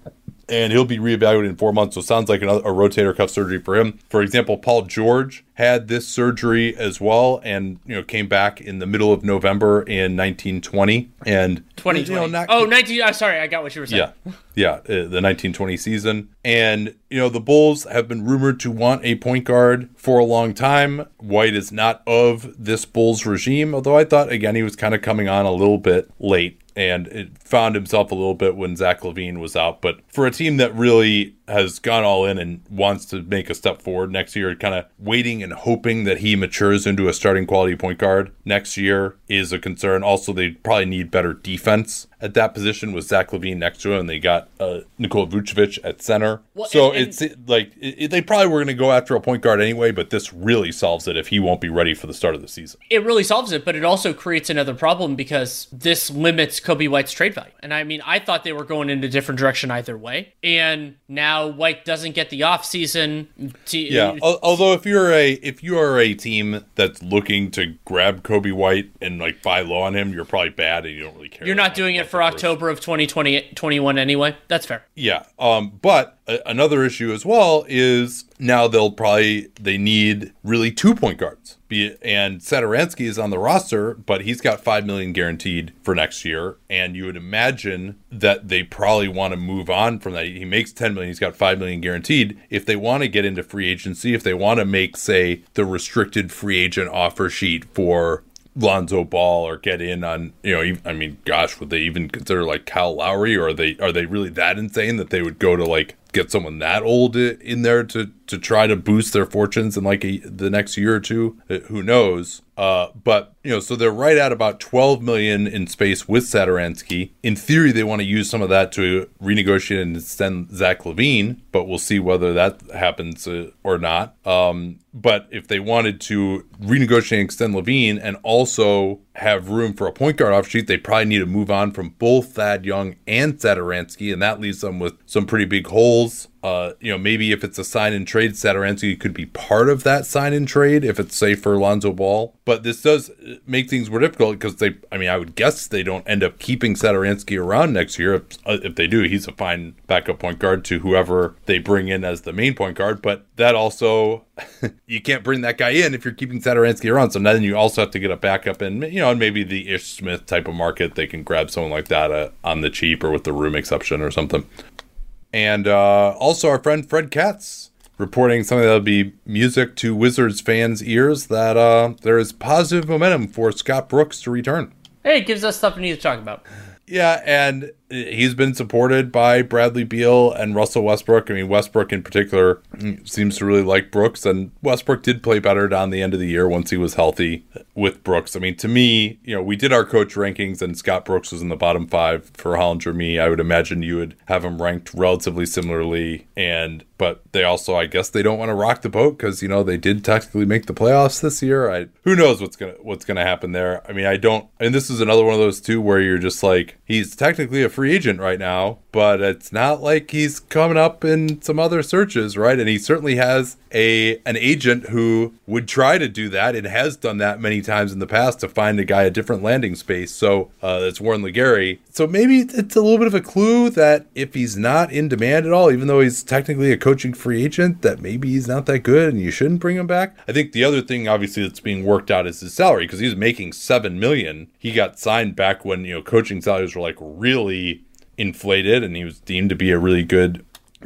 And he'll be reevaluated in four months. So it sounds like another, a rotator cuff surgery for him. For example, Paul George had this surgery as well, and you know came back in the middle of November in 1920 and 2020. You know, not, oh, 19. I'm sorry, I got what you were saying. Yeah, yeah, uh, the 1920 season, and you know the Bulls have been rumored to want a point guard for a long time. White is not of this Bulls regime, although I thought again he was kind of coming on a little bit late and it found himself a little bit when Zach LaVine was out. But for a team that really has gone all in and wants to make a step forward next year, kind of waiting and hoping that he matures into a starting quality point guard next year is a concern. Also, they probably need better defense at that position with Zach LaVine next to him. And they got uh, Nikola Vucevic at center. Well, so and, and, it's like it, they probably were going to go after a point guard anyway, but this really solves it if he won't be ready for the start of the season. It really solves it, but it also creates another problem because this limits Coby White's trade value. And I mean, I thought they were going in a different direction either way. And now White doesn't get the offseason. To, yeah. Although if you're a if you are a team that's looking to grab Coby White and like buy low on him, you're probably bad and you don't really care. You're not doing it for October of 2020 21 anyway. That's fair. Yeah. Um but another issue as well is now they'll probably they need really two point guards. Be and Satoransky is on the roster, but he's got five million guaranteed for next year. And you would imagine that they probably want to move on from that. He makes ten million, he's got five million guaranteed. If they want to get into free agency, if they want to make, say, the restricted free agent offer sheet for Lonzo Ball or get in on you know I mean gosh would they even consider like Kyle Lowry or are they are they really that insane that they would go to like get someone that old in there to to try to boost their fortunes in like a, the next year or two. Uh, who knows? Uh, but you know, so they're right at about 12 million in space with Satoransky. In theory, they want to use some of that to renegotiate and extend Zach LaVine, but we'll see whether that happens uh, or not. Um, but if they wanted to renegotiate and extend LaVine and also have room for a point guard off sheet, they probably need to move on from both Thad Young and Satoransky, and that leaves them with some pretty big holes uh, you know, maybe if it's a sign and trade, Satoransky could be part of that sign and trade if it's safe for Lonzo Ball. But this does make things more difficult because they, I mean, I would guess they don't end up keeping Satoransky around next year. If, uh, if they do, he's a fine backup point guard to whoever they bring in as the main point guard. But that also, you can't bring that guy in if you're keeping Satoransky around. So then you also have to get a backup and, you know, maybe the Ish Smith type of market, they can grab someone like that uh, on the cheap or with the room exception or something. And uh, also, our friend Fred Katz reporting something that'll be music to Wizards fans' ears that uh, there is positive momentum for Scott Brooks to return. Hey, it gives us stuff we need to talk about. Yeah, and he's been supported by Bradley Beal and Russell Westbrook. I mean, Westbrook in particular seems to really like Brooks, and Westbrook did play better down the end of the year once he was healthy with Brooks. I mean, to me, you know, we did our coach rankings, and Scott Brooks was in the bottom five for Hollinger. Me, I would imagine you would have him ranked relatively similarly, and but they also, I guess, they don't want to rock the boat because you know they did technically make the playoffs this year. I who knows what's gonna what's gonna happen there. I mean, I don't, and this is another one of those two where you're just like he's technically a free agent right now, but it's not like he's coming up in some other searches, right? And he certainly has a an agent who would try to do that and has done that many times in the past to find a guy a different landing space. So uh, Warren LeGarie. So maybe it's a little bit of a clue that if he's not in demand at all, even though he's technically a coaching free agent, that maybe he's not that good and you shouldn't bring him back. I think the other thing, obviously, that's being worked out is his salary because he's making seven million. He got signed back when you know coaching salaries were like really inflated and he was deemed to be a really good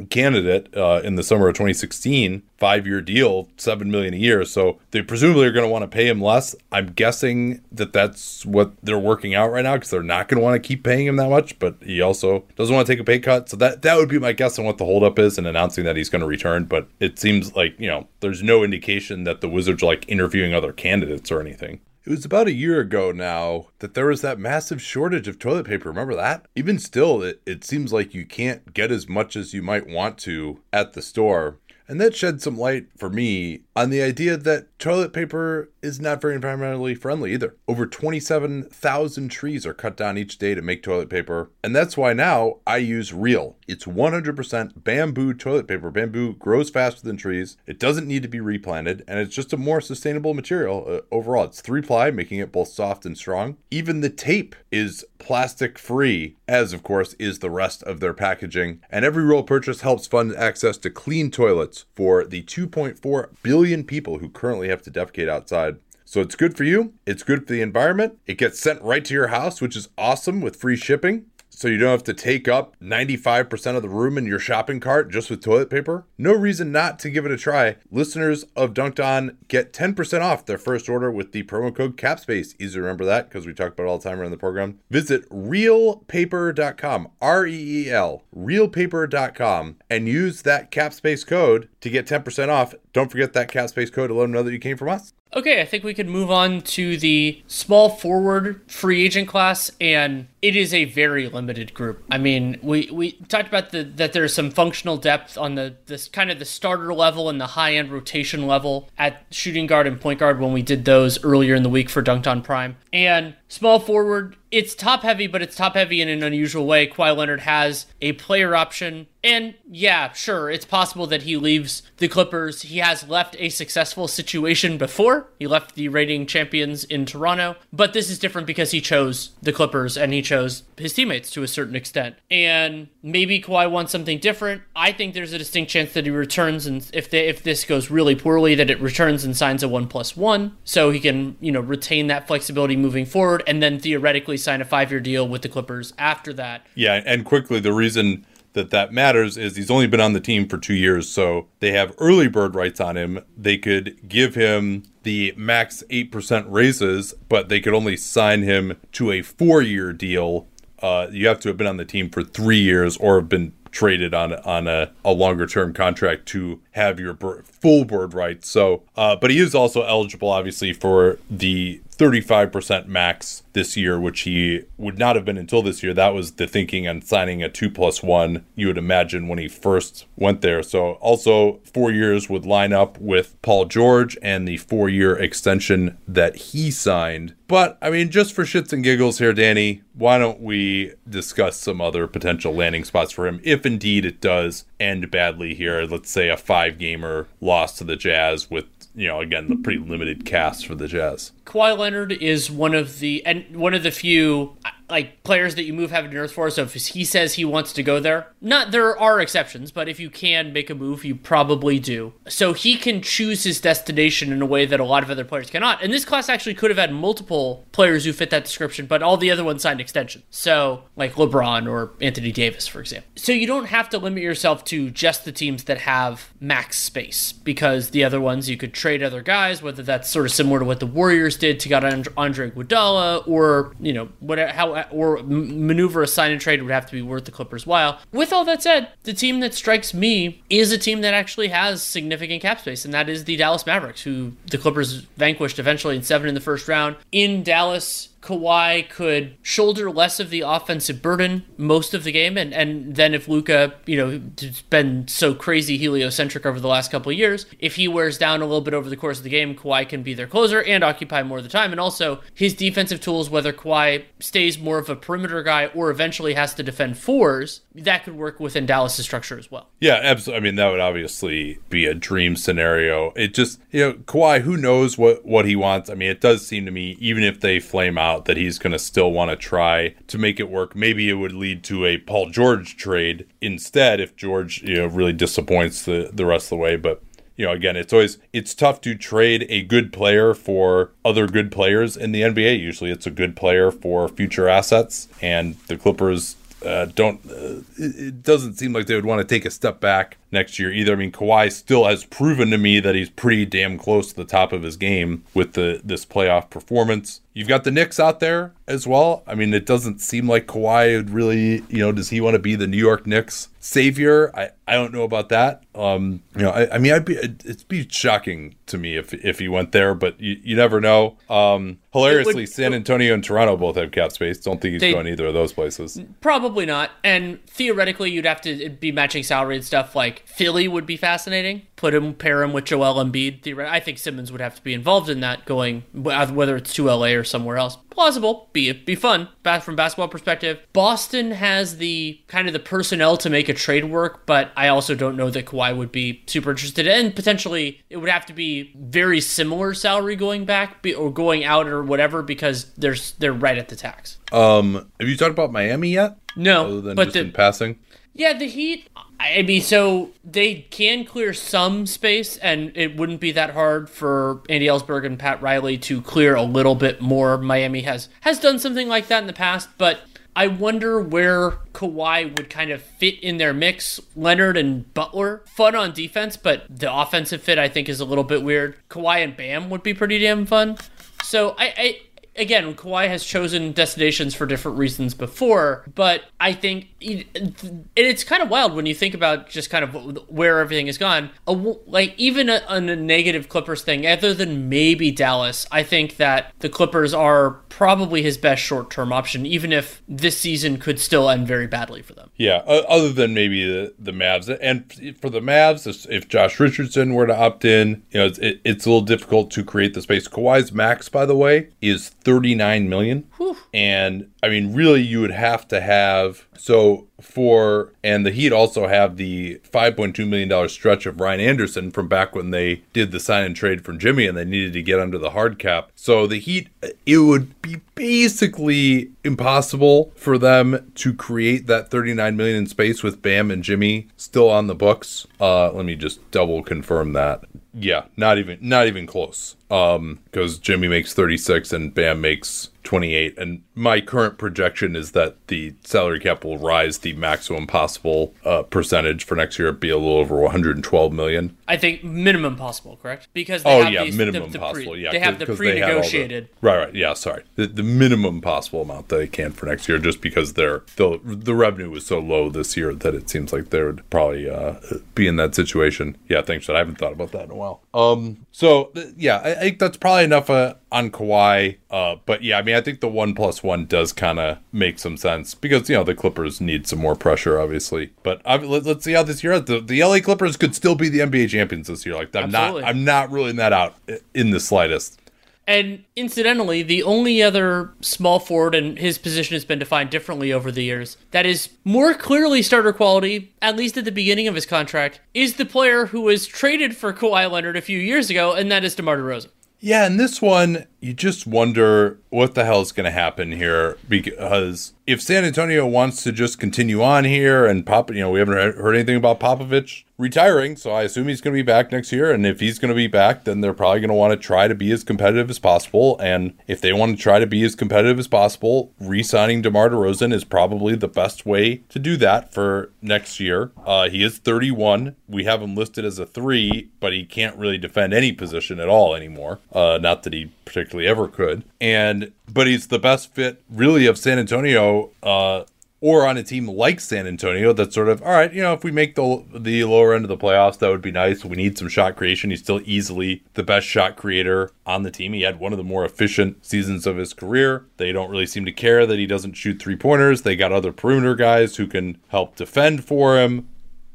candidate uh, in the summer of 2016 five year deal seven million a year. So they presumably are going to want to pay him less. I'm guessing that that's what they're working out right now because they're not going to want to keep paying him that much but he also doesn't want to take a pay cut. So that that would be my guess on what the holdup is and announcing that he's going to return but it seems like you know there's no indication that the wizards are like interviewing other candidates or anything it was about a year ago now that there was that massive shortage of toilet paper. Remember that? Even still, it, it seems like you can't get as much as you might want to at the store. And that shed some light for me on the idea that toilet paper is not very environmentally friendly either. Over 27,000 trees are cut down each day to make toilet paper. And that's why now I use Reel. It's 100% bamboo toilet paper. Bamboo grows faster than trees. It doesn't need to be replanted, and it's just a more sustainable material uh, overall. It's three ply, making it both soft and strong. Even the tape is plastic free, as of course is the rest of their packaging. And every roll purchase helps fund access to clean toilets for the 2.4 billion people who currently have to defecate outside. So it's good for you, it's good for the environment. It gets sent right to your house, which is awesome with free shipping so you don't have to take up 95% of the room in your shopping cart just with toilet paper? No reason not to give it a try. Listeners of Dunc'd On get 10% off their first order with the promo code CAPSPACE. Easy to remember that because we talk about it all the time around the program. Visit reelpaper.com, R E E L, reelpaper.com, and use that CAPSPACE code to get 10% off. Don't forget that CAPSPACE code to let them know that you came from us. Okay, I think we could move on to the small forward free agent class, and it is a very limited group. I mean, we, we talked about the that there's some functional depth on the this kind of the starter level and the high end rotation level at shooting guard and point guard when we did those earlier in the week for Dunc'd On Prime. And small forward, it's top heavy, but it's top heavy in an unusual way. Kawhi Leonard has a player option. And yeah, sure, it's possible that he leaves the Clippers. He has left a successful situation before. He left the reigning champions in Toronto, but this is different because he chose the Clippers and he chose his teammates to a certain extent. And maybe Kawhi wants something different. I think there's a distinct chance that he returns, and if they, if this goes really poorly, that it returns and signs a one plus one, so he can you know retain that flexibility moving forward, and then theoretically sign a five year deal with the Clippers after that. Yeah, and quickly, the reason that that matters is he's only been on the team for two years, so they have early bird rights on him. They could give him the max 8% raises, but they could only sign him to a four year deal. Uh, you have to have been on the team for three years or have been traded on on a, a longer term contract to have your full bird rights. So, uh, but he is also eligible, obviously, for the 35% max this year, which he would not have been until this year. That was the thinking on signing a two plus one, you would imagine, when he first went there. So, also, four years would line up with Paul George and the four year extension that he signed. But, I mean, just for shits and giggles here, Danny, why don't we discuss some other potential landing spots for him if indeed it does end badly here? Let's say a five gamer loss to the Jazz with you know, again, the pretty limited cast for the Jazz. Kawhi Leonard is one of the and one of the few like players that you move heaven and earth for. So if he says he wants to go there, not there are exceptions, but if you can make a move, you probably do. So he can choose his destination in a way that a lot of other players cannot. And this class actually could have had multiple players who fit that description, but all the other ones signed extension. So like LeBron or Anthony Davis, for example. So you don't have to limit yourself to just the teams that have max space because the other ones you could trade other guys, whether that's sort of similar to what the Warriors did to get Andre Iguodala or you know whatever how or maneuver a sign and trade would have to be worth the Clippers' while. With all that said, the team that strikes me is a team that actually has significant cap space, and that is the Dallas Mavericks, who the Clippers vanquished eventually in seven in the first round. In Dallas, Kawhi could shoulder less of the offensive burden most of the game, and, and then if Luka, you know, has been so crazy heliocentric over the last couple of years, if he wears down a little bit over the course of the game, Kawhi can be their closer and occupy more of the time. And also his defensive tools, whether Kawhi stays more of a perimeter guy or eventually has to defend fours, that could work within Dallas's structure as well. Yeah, absolutely. I mean, that would obviously be a dream scenario. It just, you know, Kawhi, who knows what what he wants? I mean, it does seem to me, even if they flame out out that he's going to still want to try to make it work. Maybe it would lead to a Paul George trade instead if George, you know, really disappoints the, the rest of the way. But you know, again, it's always it's tough to trade a good player for other good players in the NBA. Usually, it's a good player for future assets, and the Clippers uh, don't. Uh, it, doesn't seem like they would want to take a step back next year either. I mean, Kawhi still has proven to me that he's pretty damn close to the top of his game with the this playoff performance. You've got the Knicks out there as well. I mean, it doesn't seem like Kawhi would really, you know, does he want to be the New York Knicks savior? I, I don't know about that. Um, you know, I, I mean, I'd be it'd be shocking to me if if he went there, but you, you never know. Um, hilariously, would, San Antonio and Toronto both have cap space. Don't think he's they, going either of those places. Probably not. And theoretically, you'd have to be matching salary and stuff. Like Philly would be fascinating. Put him, pair him with Joel Embiid. I think Simmons would have to be involved in that, going whether it's to LA or somewhere else. Plausible, be it be fun. Back from basketball perspective, Boston has the kind of the personnel to make a trade work, but I also don't know that Kawhi would be super interested. And potentially, it would have to be very similar salary going back or going out or whatever because there's they're right at the tax. Um, have you talked about Miami yet? No, Other than but just the, in passing. Yeah, the Heat. I mean, so they can clear some space, and it wouldn't be that hard for Andy Elisburg and Pat Riley to clear a little bit more. Miami has has done something like that in the past, but I wonder where Kawhi would kind of fit in their mix. Leonard and Butler, fun on defense, but the offensive fit I think is a little bit weird. Kawhi and Bam would be pretty damn fun. So I, I again, Kawhi has chosen destinations for different reasons before, but I think it's kind of wild when you think about just kind of where everything has gone. Like even on a negative Clippers thing, other than maybe Dallas, I think that the Clippers are probably his best short-term option, even if this season could still end very badly for them. Yeah, other than maybe the, the Mavs, and for the Mavs, if Josh Richardson were to opt in, you know, it's, it, it's a little difficult to create the space. Kawhi's max, by the way, is 39 million. Whew. And I mean, really, you would have to have so for and the Heat also have the 5.2 million dollar stretch of Ryan Anderson from back when they did the sign and trade from Jimmy and they needed to get under the hard cap. So the Heat, it would be basically impossible for them to create that 39 million in space with Bam and Jimmy still on the books. Uh, let me just double confirm that. Yeah, not even not even close. Um, because Jimmy makes 36 and Bam makes 28 and my current projection is that the salary cap will rise the maximum possible uh, percentage for next year be a little over 112 million i think minimum possible correct because oh yeah these, minimum the, the possible pre, yeah they have the pre-negotiated the, right right yeah sorry the, the minimum possible amount that they can for next year just because they're the, the revenue was so low this year that it seems like they would probably uh, be in that situation yeah thanks i haven't thought about that in a while um so yeah i, I think that's probably enough uh, on Kawhi. Uh, but yeah, I mean, I think the one plus one does kind of make some sense because you know the Clippers need some more pressure, obviously. But let, us see how this year. The, the LA Clippers could still be the NBA champions this year. Like I'm Absolutely. not, I'm not ruling that out in the slightest. And incidentally, the only other small forward, and his position has been defined differently over the years, that is more clearly starter quality, at least at the beginning of his contract, is the player who was traded for Kawhi Leonard a few years ago, and that is DeMar DeRozan. Yeah, and this one, you just wonder what the hell is going to happen here because if San Antonio wants to just continue on here and Pop, you know, we haven't heard anything about Popovich retiring, so I assume he's going to be back next year. And if he's going to be back, then they're probably going to want to try to be as competitive as possible. And if they want to try to be as competitive as possible, re-signing DeMar DeRozan is probably the best way to do that for next year. Uh, he is 31. We have him listed as a three, but he can't really defend any position at all anymore. Uh, not that he particularly ever could. And but he's the best fit really of San Antonio uh, or on a team like San Antonio that's sort of all right. You know, if we make the the lower end of the playoffs, that would be nice. We need some shot creation. He's still easily the best shot creator on the team. He had one of the more efficient seasons of his career. They don't really seem to care that he doesn't shoot three pointers. They got other perimeter guys who can help defend for him.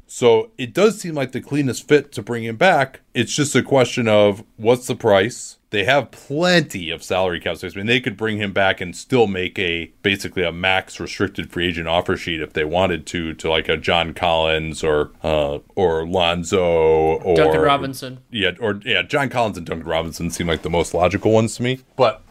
So it does seem like the cleanest fit to bring him back. It's just a question of what's the price they have plenty of salary cap space. I mean, they could bring him back and still make a basically a max restricted free agent offer sheet if they wanted to, to like a John Collins or uh, or Lonzo or Duncan Robinson. Yeah, or yeah, John Collins and Duncan Robinson seem like the most logical ones to me. But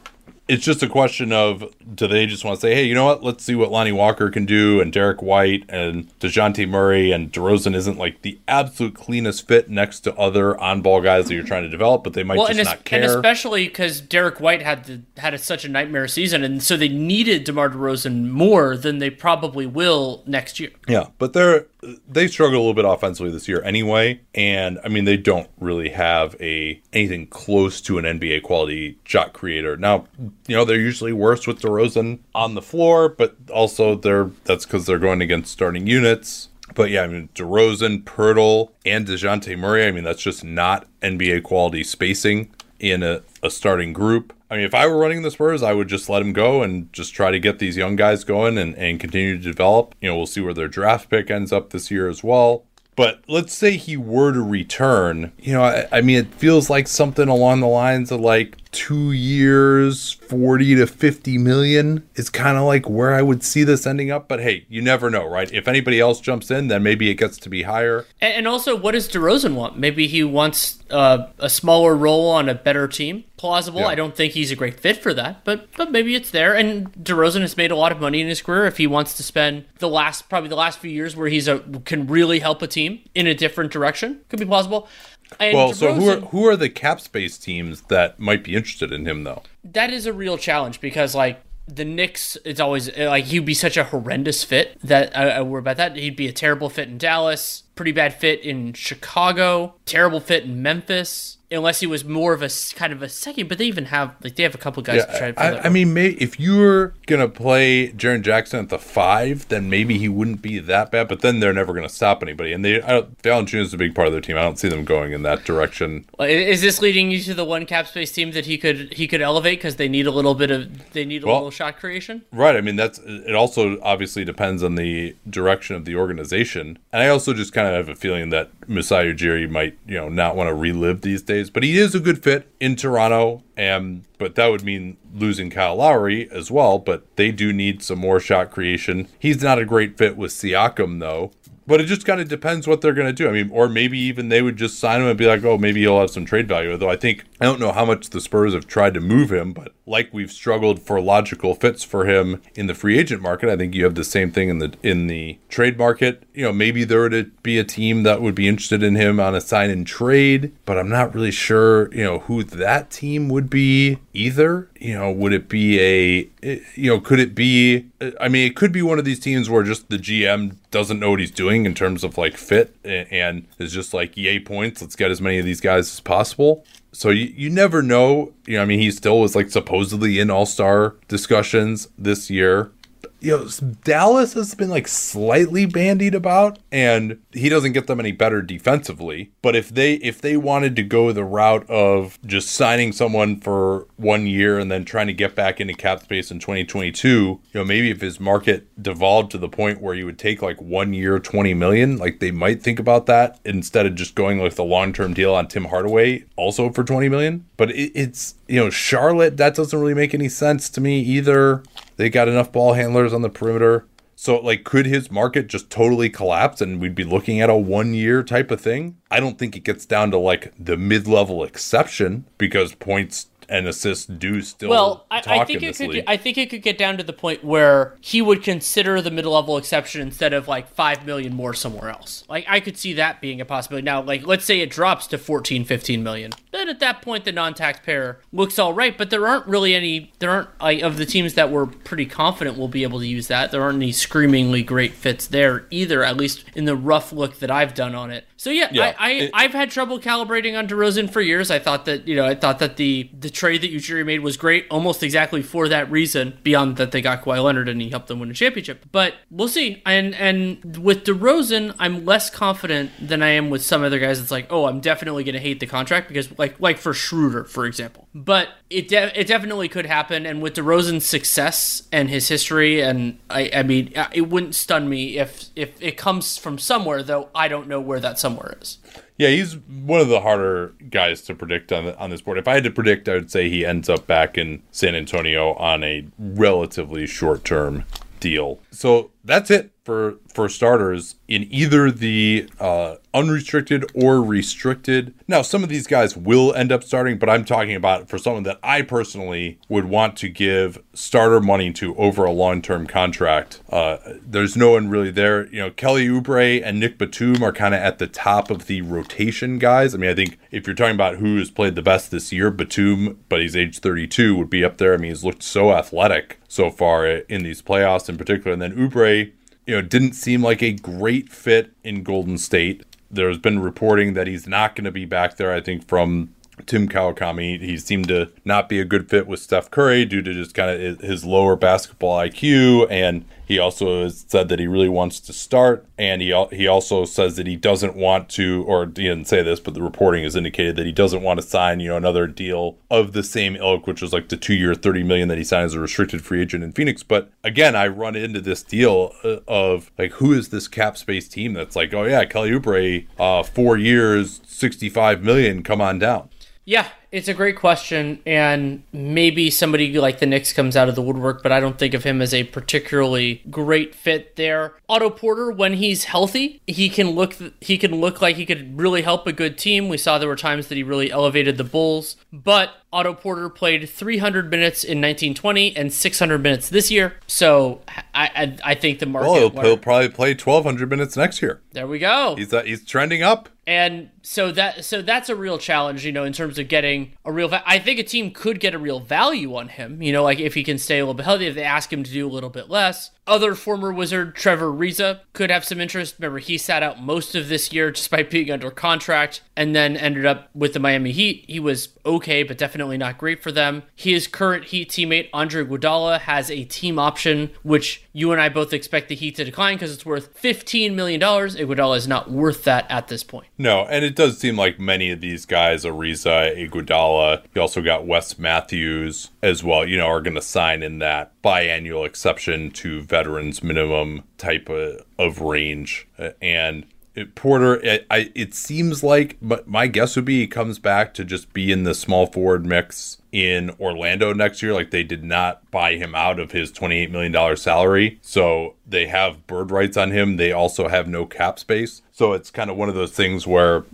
it's just a question of do they just want to say, hey, you know what? Let's see what Lonnie Walker can do, and Derrick White and Dejounte Murray and DeRozan isn't like the absolute cleanest fit next to other on-ball guys that you're trying to develop, but they might well, just and not care. And especially because Derrick White had the, had a, such a nightmare season, and so they needed DeMar DeRozan more than they probably will next year. Yeah, but they're they struggle a little bit offensively this year anyway, and I mean they don't really have a anything close to an NBA quality shot creator. Now, you know they're usually worse with DeRozan on the floor, but also they're that's because they're going against starting units. But yeah, I mean DeRozan, Poeltl, and Dejounte Murray. I mean that's just not NBA quality spacing in a, a starting group. I mean, if I were running the Spurs, I would just let him go and just try to get these young guys going and, and continue to develop. You know, we'll see where their draft pick ends up this year as well. But let's say he were to return. You know, I, I mean, it feels like something along the lines of like two years, 40 to 50 million is kind of like where I would see this ending up. But hey, you never know, right? If anybody else jumps in, then maybe it gets to be higher. And also, what does DeRozan want? Maybe he wants uh, a smaller role on a better team. Plausible. Yeah. I don't think he's a great fit for that, but but maybe it's there. And DeRozan has made a lot of money in his career. If he wants to spend the last, probably the last few years where he's a can really help a team in a different direction, could be plausible. And well, DeRozan, so who are who are the cap space teams that might be interested in him though? That is a real challenge because like the Knicks, it's always like he'd be such a horrendous fit that I, I worry about that. He'd be a terrible fit in Dallas, pretty bad fit in Chicago, terrible fit in Memphis unless he was more of a kind of a second. But they even have like they have a couple guys. Yeah, I, I, mean, may, if you were gonna play Jaren Jackson at the five, then maybe he wouldn't be that bad. But then they're never gonna stop anybody, and they I is a big part of their team. I don't see them going in that direction. Is this leading you to the one cap space team that he could he could elevate because they need a little bit of they need a well, little shot creation? Right. I mean, that's it. Also, obviously depends on the direction of the organization, and I also just kind of have a feeling that Masai Ujiri might you know not want to relive these days days, but he is a good fit in Toronto. And but that would mean losing Kyle Lowry as well. But they do need some more shot creation. He's not a great fit with Siakam though. But it just kind of depends what they're going to do. I mean, or maybe even they would just sign him and be like, oh, maybe he'll have some trade value. Though I think, I don't know how much the Spurs have tried to move him, but like we've struggled for logical fits for him in the free agent market, I think you have the same thing in the in the trade market. You know, maybe there would be a team that would be interested in him on a sign and trade, but I'm not really sure, you know, who that team would be either. You know, would it be a, you know, could it be, I mean, it could be one of these teams where just the GM doesn't know what he's doing in terms of like fit and is just like, yay points, let's get as many of these guys as possible. So you, you never know. You know, I mean, he still was like supposedly in All Star discussions this year you know, Dallas has been like slightly bandied about, and he doesn't get them any better defensively. But if they if they wanted to go the route of just signing someone for one year and then trying to get back into cap space in 2022, you know, maybe if his market devolved to the point where you would take like one year, 20 million, like they might think about that instead of just going with a long term deal on Tim Hardaway also for 20 million. But it, it's you know, Charlotte that doesn't really make any sense to me either. They got enough ball handlers on the perimeter. So, like, could his market just totally collapse and we'd be looking at a one year type of thing? I don't think it gets down to like the mid level exception because points and assists do still well I, I think it could league. I think it could get down to the point where he would consider the mid level exception instead of like five million more somewhere else like I could see that being a possibility now like let's say it drops to 14 15 million then at that point the non-taxpayer looks all right but there aren't really any there aren't like of the teams that we're pretty confident will be able to use that there aren't any screamingly great fits there either at least in the rough look that I've done on it so yeah, yeah I, I have had trouble calibrating on DeRozan for years. I thought that you know I thought that the the trade that Ujiri made was great, almost exactly for that reason. Beyond that, they got Kawhi Leonard and he helped them win a championship. But we'll see. And and with DeRozan, I'm less confident than I am with some other guys. It's like, oh, I'm definitely going to hate the contract because like like like for Schroeder, for example. But it de- it definitely could happen. And with DeRozan's success and his history, and I I mean, uh, it wouldn't stun me if if it comes from somewhere. Though I don't know where that somewhere is. Yeah, he's one of the harder guys to predict on the, on this board. If I had to predict, I would say he ends up back in San Antonio on a relatively short term deal. So that's it for for starters in either the uh, unrestricted or restricted. Now, some of these guys will end up starting, but I'm talking about for someone that I personally would want to give starter money to over a long term contract. Uh, there's no one really there. You know, Kelly Oubre and Nick Batum are kind of at the top of the rotation guys. I mean, I think if you're talking about who has played the best this year, Batum, but he's age 32, would be up there. I mean, he's looked so athletic so far in these playoffs in particular. And then Oubre you know, didn't seem like a great fit in Golden State. There's been reporting that he's not going to be back there, I think, from Tim Kawakami. He seemed to not be a good fit with Steph Curry due to just kind of his lower basketball IQ and he also said that he really wants to start, and he he also says that he doesn't want to, or he didn't say this, but the reporting has indicated that he doesn't want to sign, you know, another deal of the same ilk, which was like the two-year, thirty million that he signed as a restricted free agent in Phoenix. But again, I run into this deal uh, of like, who is this cap space team that's like, oh yeah, Kelly Oubre, uh, four years, sixty-five million, come on down. Yeah, it's a great question, and maybe somebody like the Knicks comes out of the woodwork, but I don't think of him as a particularly great fit there. Otto Porter, when he's healthy, he can look he can look like he could really help a good team. We saw there were times that he really elevated the Bulls, but Otto Porter played 300 minutes in 1920 and 600 minutes this year. So I I, I think the market. Well, he'll, he'll probably play 1,200 minutes next year. There we go. He's uh, he's trending up and so that so that's a real challenge you know in terms of getting a real va- i think a team could get a real value on him you know like if he can stay a little bit healthy if they ask him to do a little bit less other former Wizard, Trevor Ariza, could have some interest. Remember, he sat out most of this year despite being under contract and then ended up with the Miami Heat. He was okay, but definitely not great for them. His current Heat teammate, Andre Iguodala, has a team option, which you and I both expect the Heat to decline because it's worth $15 million. Iguodala is not worth that at this point. No, and it does seem like many of these guys, Ariza, Iguodala, you also got Wes Matthews as well, you know, are going to sign in that biannual exception to veterans minimum type of, of range. And Porter, it, I, it seems like but my guess would be he comes back to just be in the small forward mix in Orlando next year. Like they did not buy him out of his $28 million salary. So they have bird rights on him. They also have no cap space. So it's kind of one of those things where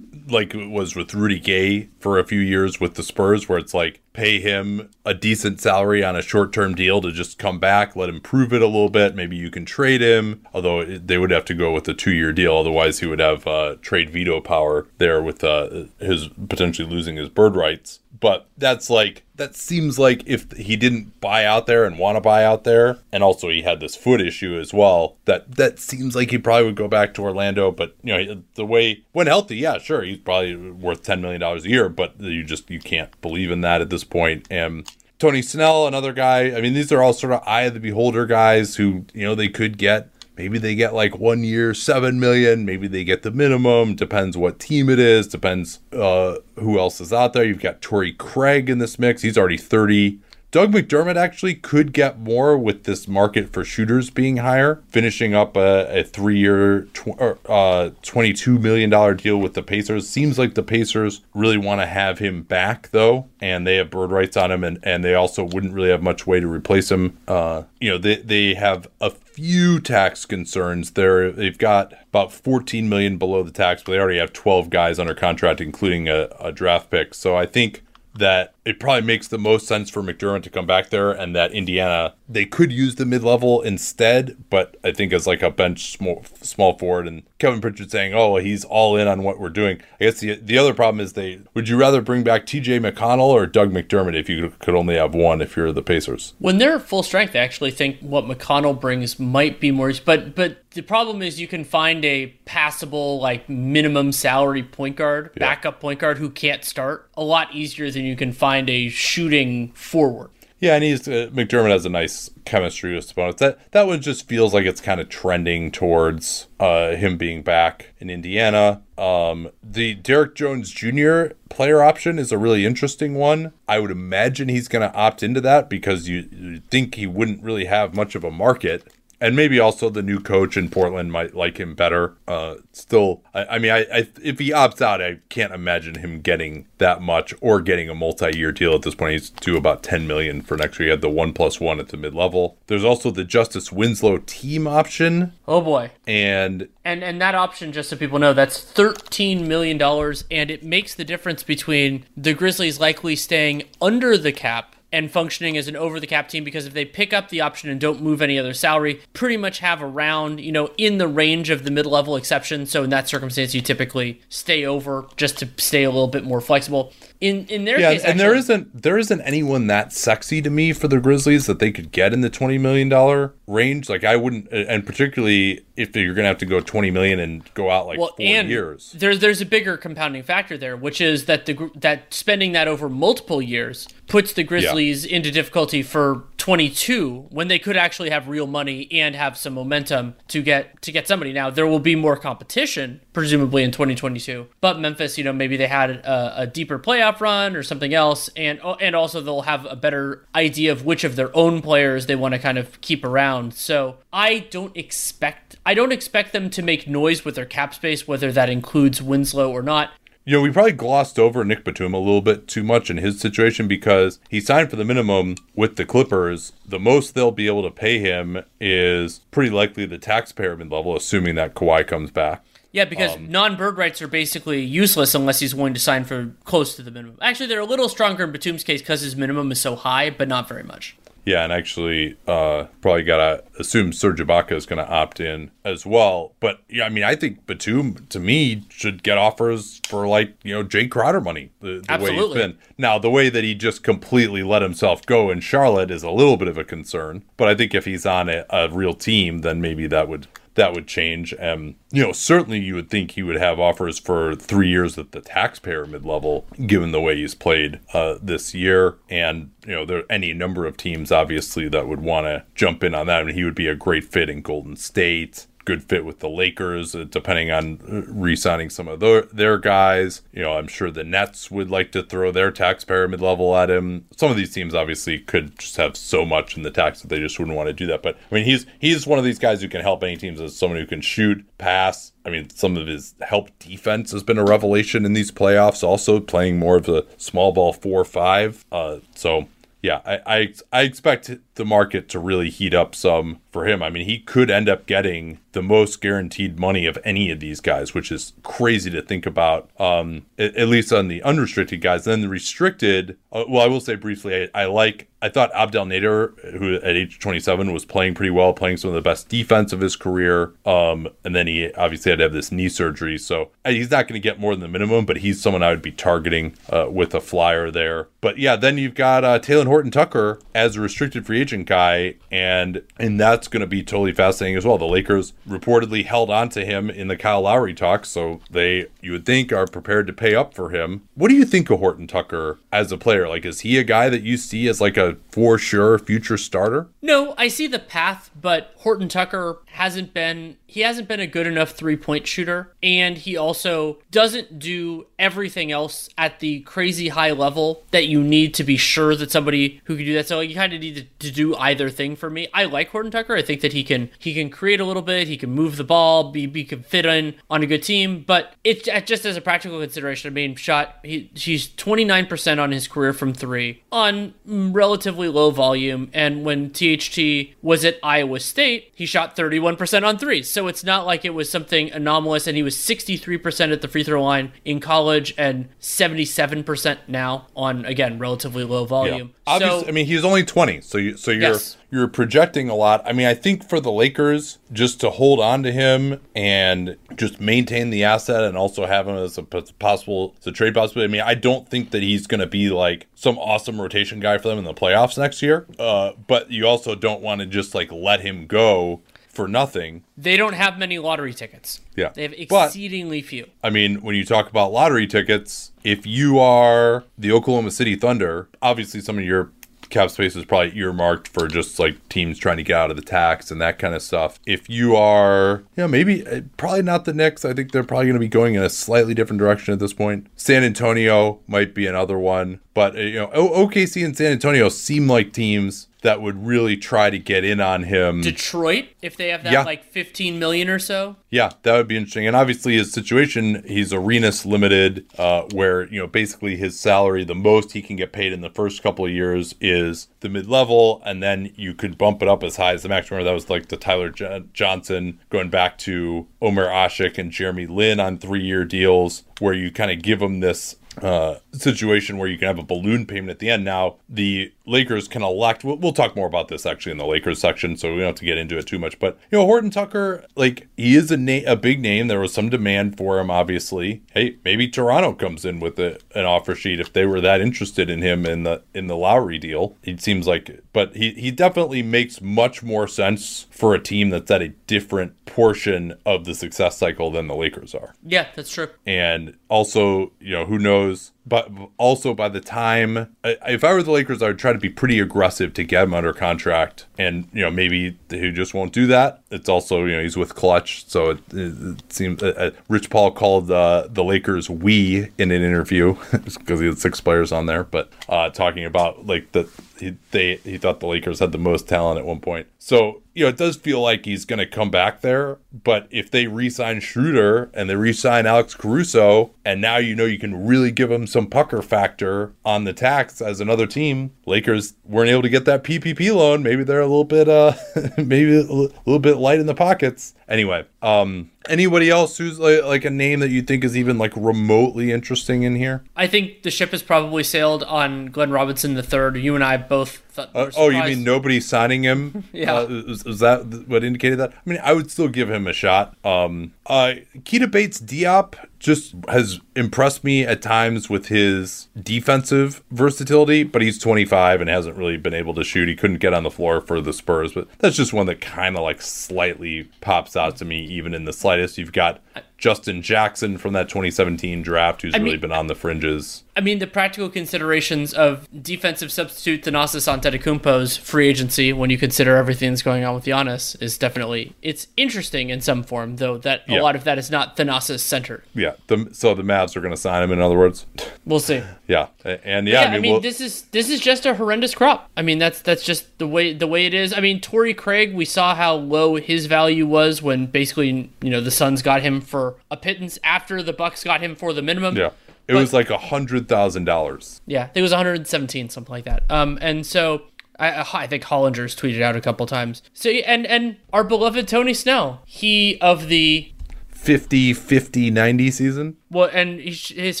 like it was with Rudy Gay for a few years with the Spurs, where it's like pay him a decent salary on a short term deal to just come back, let him prove it a little bit. Maybe you can trade him, although they would have to go with a two year deal. Otherwise, he would have uh, trade veto power there with uh, his potentially losing his bird rights. But that's like that seems like if he didn't buy out there and want to buy out there, and also he had this foot issue as well, that that seems like he probably would go back to Orlando. But you know, the way when healthy, yeah, sure, he's probably worth ten million dollars a year. But you just you can't believe in that at this point. And Tony Snell, another guy. I mean, these are all sort of eye of the beholder guys who you know they could get Maybe they get like one year, seven million. Maybe they get the minimum. Depends what team it is. Depends uh, who else is out there. You've got Torrey Craig in this mix. He's already 30. Doug McDermott actually could get more with this market for shooters being higher, finishing up a, a three year, tw- uh, $22 million deal with the Pacers. Seems like the Pacers really want to have him back, though, and they have bird rights on him, and, and they also wouldn't really have much way to replace him. Uh, you know, they, they have a few tax concerns. They're, they've got about 14 million below the tax, but they already have 12 guys under contract, including a, a draft pick. So I think that it probably makes the most sense for McDermott to come back there, and that Indiana they could use the mid level instead. But I think as like a bench small, small forward, and Kevin Pritchard saying, "Oh, he's all in on what we're doing." I guess the the other problem is they would you rather bring back T.J. McConnell or Doug McDermott if you could only have one if you're the Pacers? When they're full strength, I actually think what McConnell brings might be more. But but the problem is you can find a passable like minimum salary point guard, yeah. backup point guard who can't start a lot easier than you can find find a shooting forward. Yeah, and he's uh, McDermott has a nice chemistry with opponents. That that one just feels like it's kind of trending towards uh, him being back in Indiana. Um, the Derrick Jones Jr. player option is a really interesting one. I would imagine he's going to opt into that because you, you think he wouldn't really have much of a market and maybe also the new coach in Portland might like him better. Uh, still, I, I mean, I, I, if he opts out, I can't imagine him getting that much or getting a multi-year deal at this point. He's due about 10 million for next year. He had the one plus one at the mid-level. There's also the Justise Winslow team option. Oh boy. And and and that option, just so people know, that's thirteen million dollars, and it makes the difference between the Grizzlies likely staying under the cap and functioning as an over the cap team because if they pick up the option and don't move any other salary, pretty much have around, you know, in the range of the mid level exception. So in that circumstance, you typically stay over just to stay a little bit more flexible. In in their yeah, case, and actually, there isn't there isn't anyone that sexy to me for the Grizzlies that they could get in the twenty million dollar range. Like I wouldn't, and particularly if you're gonna have to go twenty million and go out like well, four and years. There's there's a bigger compounding factor there, which is that the that spending that over multiple years puts the Grizzlies into difficulty for 22 when they could actually have real money and have some momentum to get to get somebody. Now there will be more competition presumably in 2022, but Memphis, you know, maybe they had a, a deeper playoff run or something else, and uh, and also they'll have a better idea of which of their own players they want to kind of keep around. So I don't expect I don't expect them to make noise with their cap space, whether that includes Winslow or not. You know, we probably glossed over Nick Batum a little bit too much in his situation because he signed for the minimum with the Clippers. The most they'll be able to pay him is pretty likely the taxpayer level, assuming that Kawhi comes back. Yeah, because um, non-bird rights are basically useless unless he's willing to sign for close to the minimum. Actually, they're a little stronger in Batum's case because his minimum is so high, but not very much. Yeah, and actually, uh, probably gotta assume Serge Ibaka is going to opt in as well. But yeah, I mean, I think Batum to me should get offers for like you know Jae Crowder money the, the way he's been. Now, the way that he just completely let himself go in Charlotte is a little bit of a concern. But I think if he's on a, a real team, then maybe that would that would change. Um, you know, certainly you would think he would have offers for three years at the taxpayer mid level, given the way he's played uh, this year. And, you know, there are any number of teams, obviously, that would want to jump in on that. I mean, he would be a great fit in Golden State good fit with the Lakers, uh, depending on uh, re-signing some of their, their guys. You know, I'm sure the Nets would like to throw their taxpayer mid-level at him. Some of these teams obviously could just have so much in the tax that they just wouldn't want to do that. But I mean, he's he's one of these guys who can help any teams as someone who can shoot, pass. I mean, some of his help defense has been a revelation in these playoffs. Also, playing more of a small ball four five. Uh, so yeah, I, I, I expect the market to really heat up some for him. I mean, he could end up getting the most guaranteed money of any of these guys, which is crazy to think about. Um, at, at least on the unrestricted guys. Then the restricted. Uh, well, I will say briefly, I, I like. I thought Abdel Nader, who at age 27 was playing pretty well, playing some of the best defense of his career. Um, and then he obviously had to have this knee surgery, so he's not going to get more than the minimum. But he's someone I would be targeting uh, with a flyer there. But yeah, then you've got uh, Talen Horton Tucker as a restricted free agent guy, and and that's going to be totally fascinating as well. The Lakers reportedly held on to him in the Kyle Lowry talks, so they you would think are prepared to pay up for him. What do you think of Horton Tucker as a player? Like, is he a guy that you see as like a for sure future starter? No, I see the path, but Horton Tucker hasn't been he hasn't been a good enough three point shooter, and he also doesn't do everything else at the crazy high level that you need to be sure that somebody who can do that. So you kind of need to, to do either thing for me. I like Horton Tucker. I think that he can he can create a little bit. He can move the ball. Be, be can fit in on a good team. But it uh, just as a practical consideration, I mean, shot he he's twenty nine percent on his career from three on relatively low volume. And when THT was at Iowa State, he shot thirty one percent on threes. So it's not like it was something anomalous. And he was sixty three percent at the free throw line in college and seventy seven percent now on again relatively low volume. Yeah. Obviously, so, I mean, he's only twenty, so you so you're. Yes you're projecting a lot. I mean, I think for the Lakers, just to hold on to him and just maintain the asset and also have him as a possible as a trade possibility. I mean, I don't think that he's going to be like some awesome rotation guy for them in the playoffs next year. Uh, but you also don't want to just like let him go for nothing. They don't have many lottery tickets. Yeah. They have exceedingly but, few. I mean, when you talk about lottery tickets, if you are the Oklahoma City Thunder, obviously some of your cap space is probably earmarked for just like teams trying to get out of the tax and that kind of stuff. If you are, you know, maybe uh, probably not the Knicks. I think they're probably going to be going in a slightly different direction at this point. San Antonio might be another one, but uh, you know, OKC and San Antonio seem like teams that would really try to get in on him. Detroit, if they have that Yeah. like 15 million or so. Yeah, that would be interesting. And obviously, his situation, he's Arenas limited, uh, where, you know, basically his salary, the most he can get paid in the first couple of years is the mid level. And then you could bump it up as high as the maximum. That was like the Tyler Jo- Johnson going back to Omer Asik and Jeremy Lin on three year deals, where you kind of give them this uh, situation where you can have a balloon payment at the end. Now, the Lakers can elect, we'll, we'll talk more about this actually in the Lakers section, so we don't have to get into it too much. But, you know, Horton Tucker, like, he is a, na- a big name. There was some demand for him, obviously. Hey, maybe Toronto comes in with a, an offer sheet if they were that interested in him in the in the Lowry deal. It seems like, but he, he definitely makes much more sense for a team that's at a different portion of the success cycle than the Lakers are Yeah, that's true. and also you know who knows but also by the time if i were the lakers i would try to be pretty aggressive to get him under contract. And you know maybe he just won't do that. It's also you know he's with Klutch so it, it seems uh, uh, rich paul called uh, the lakers we in an interview because he had six players on there. But uh, talking about like the he, they he thought the lakers had the most talent at one point so you know, it does feel like he's going to come back there. But if they re-sign Schroeder and they re-sign Alex Caruso, and now you know you can really give him some pucker factor on the tax as another team, Lakers weren't able to get that PPP loan. Maybe they're a little bit, uh, maybe a little bit light in the pockets. Anyway, um, anybody else who's like, like a name that you think is even like remotely interesting in here? I think the ship has probably sailed on Glenn Robinson the third. You and I both thought. Uh, oh, you mean nobody signing him? Yeah. Uh, is, is that what indicated that? I mean, I would still give him a shot. Um, uh, Keita Bates Diop just has impressed me at times with his defensive versatility, but he's 25 and hasn't really been able to shoot. He couldn't get on the floor for the Spurs, but that's just one that kind of like slightly pops out to me, even in the slightest. You've got Justin Jackson from that 2017 draft, who's I mean- really been on the fringes. I mean, the practical considerations of defensive substitute Thanasis Antetokounmpo's free agency, when you consider everything that's going on with Giannis, is definitely it's interesting in some form, though that Yeah. a lot of that is not Thanasis centered. Yeah, the, so the Mavs are going to sign him. In other words, We'll see. yeah, and yeah, Yeah, I mean, we'll- this is this is just a horrendous crop. I mean, that's that's just the way the way it is. I mean, Torrey Craig, we saw how low his value was when basically you know the Suns got him for a pittance after the Bucks got him for the minimum. Yeah. It But- was like a hundred thousand dollars. Yeah, I think it was 117, something like that. Um, and so I, I think Hollinger's tweeted out a couple times. So and and our beloved Tony Snell, he of the 50, 50, 90 season. well, and his, his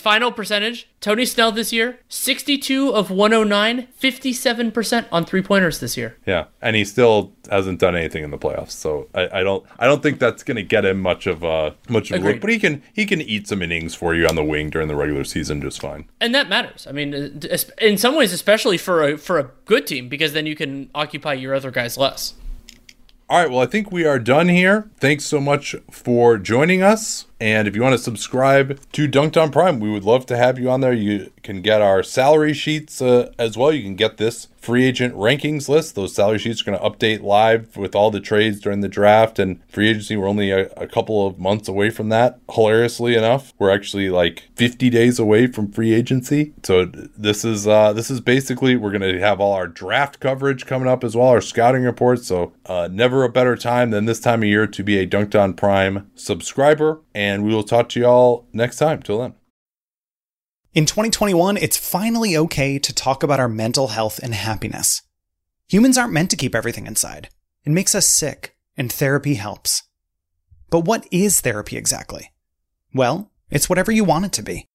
final percentage, Tony Snell this year, 62 of 109, 57 percent on three pointers this year. Yeah. And he still hasn't done anything in the playoffs. So I, I don't I don't think that's gonna get him much of uh much of a. Agreed. But he can he can eat some innings for you on the wing during the regular season just fine. and that matters. I mean, uh, in some ways, especially for a for a good team, because then you can occupy your other guys less. All right, well, I think we are done here. Thanks so much for joining us. And if you want to subscribe to Dunc'd On Prime, we would love to have you on there. You can get our salary sheets uh, as well. You can get this free agent rankings list. Those salary sheets are going to update live with all the trades during the draft and free agency. We're only a, a couple of months away from that. Hilariously enough, we're actually like 50 days away from free agency. So this is uh, this is basically we're going to have all our draft coverage coming up as well, our scouting reports. So uh, never a better time than this time of year to be a Dunc'd On Prime subscriber. And we will talk to y'all next time. Till then. In 2021, it's finally okay to talk about our mental health and happiness. Humans aren't meant to keep everything inside. It makes us sick, and therapy helps. But what is therapy exactly? Well, it's whatever you want it to be.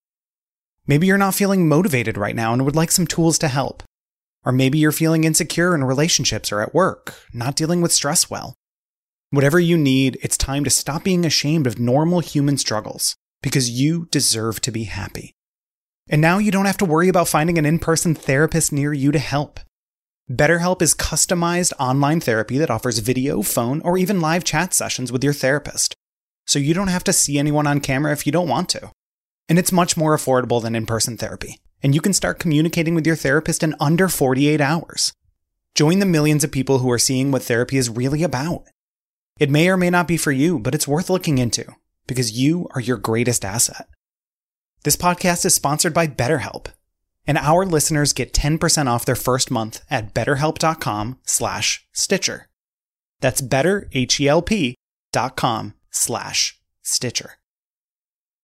Maybe you're not feeling motivated right now and would like some tools to help. Or maybe you're feeling insecure in relationships or at work, not dealing with stress well. Whatever you need, it's time to stop being ashamed of normal human struggles because you deserve to be happy. And now you don't have to worry about finding an in person therapist near you to help. BetterHelp is customized online therapy that offers video, phone, or even live chat sessions with your therapist. So you don't have to see anyone on camera if you don't want to. And it's much more affordable than in person therapy. And you can start communicating with your therapist in under 48 hours. Join the millions of people who are seeing what therapy is really about. It may or may not be for you, but it's worth looking into because you are your greatest asset. This podcast is sponsored by BetterHelp. And our listeners get 10% off their first month at betterhelp.com slash Stitcher. That's betterhelp.com slash Stitcher.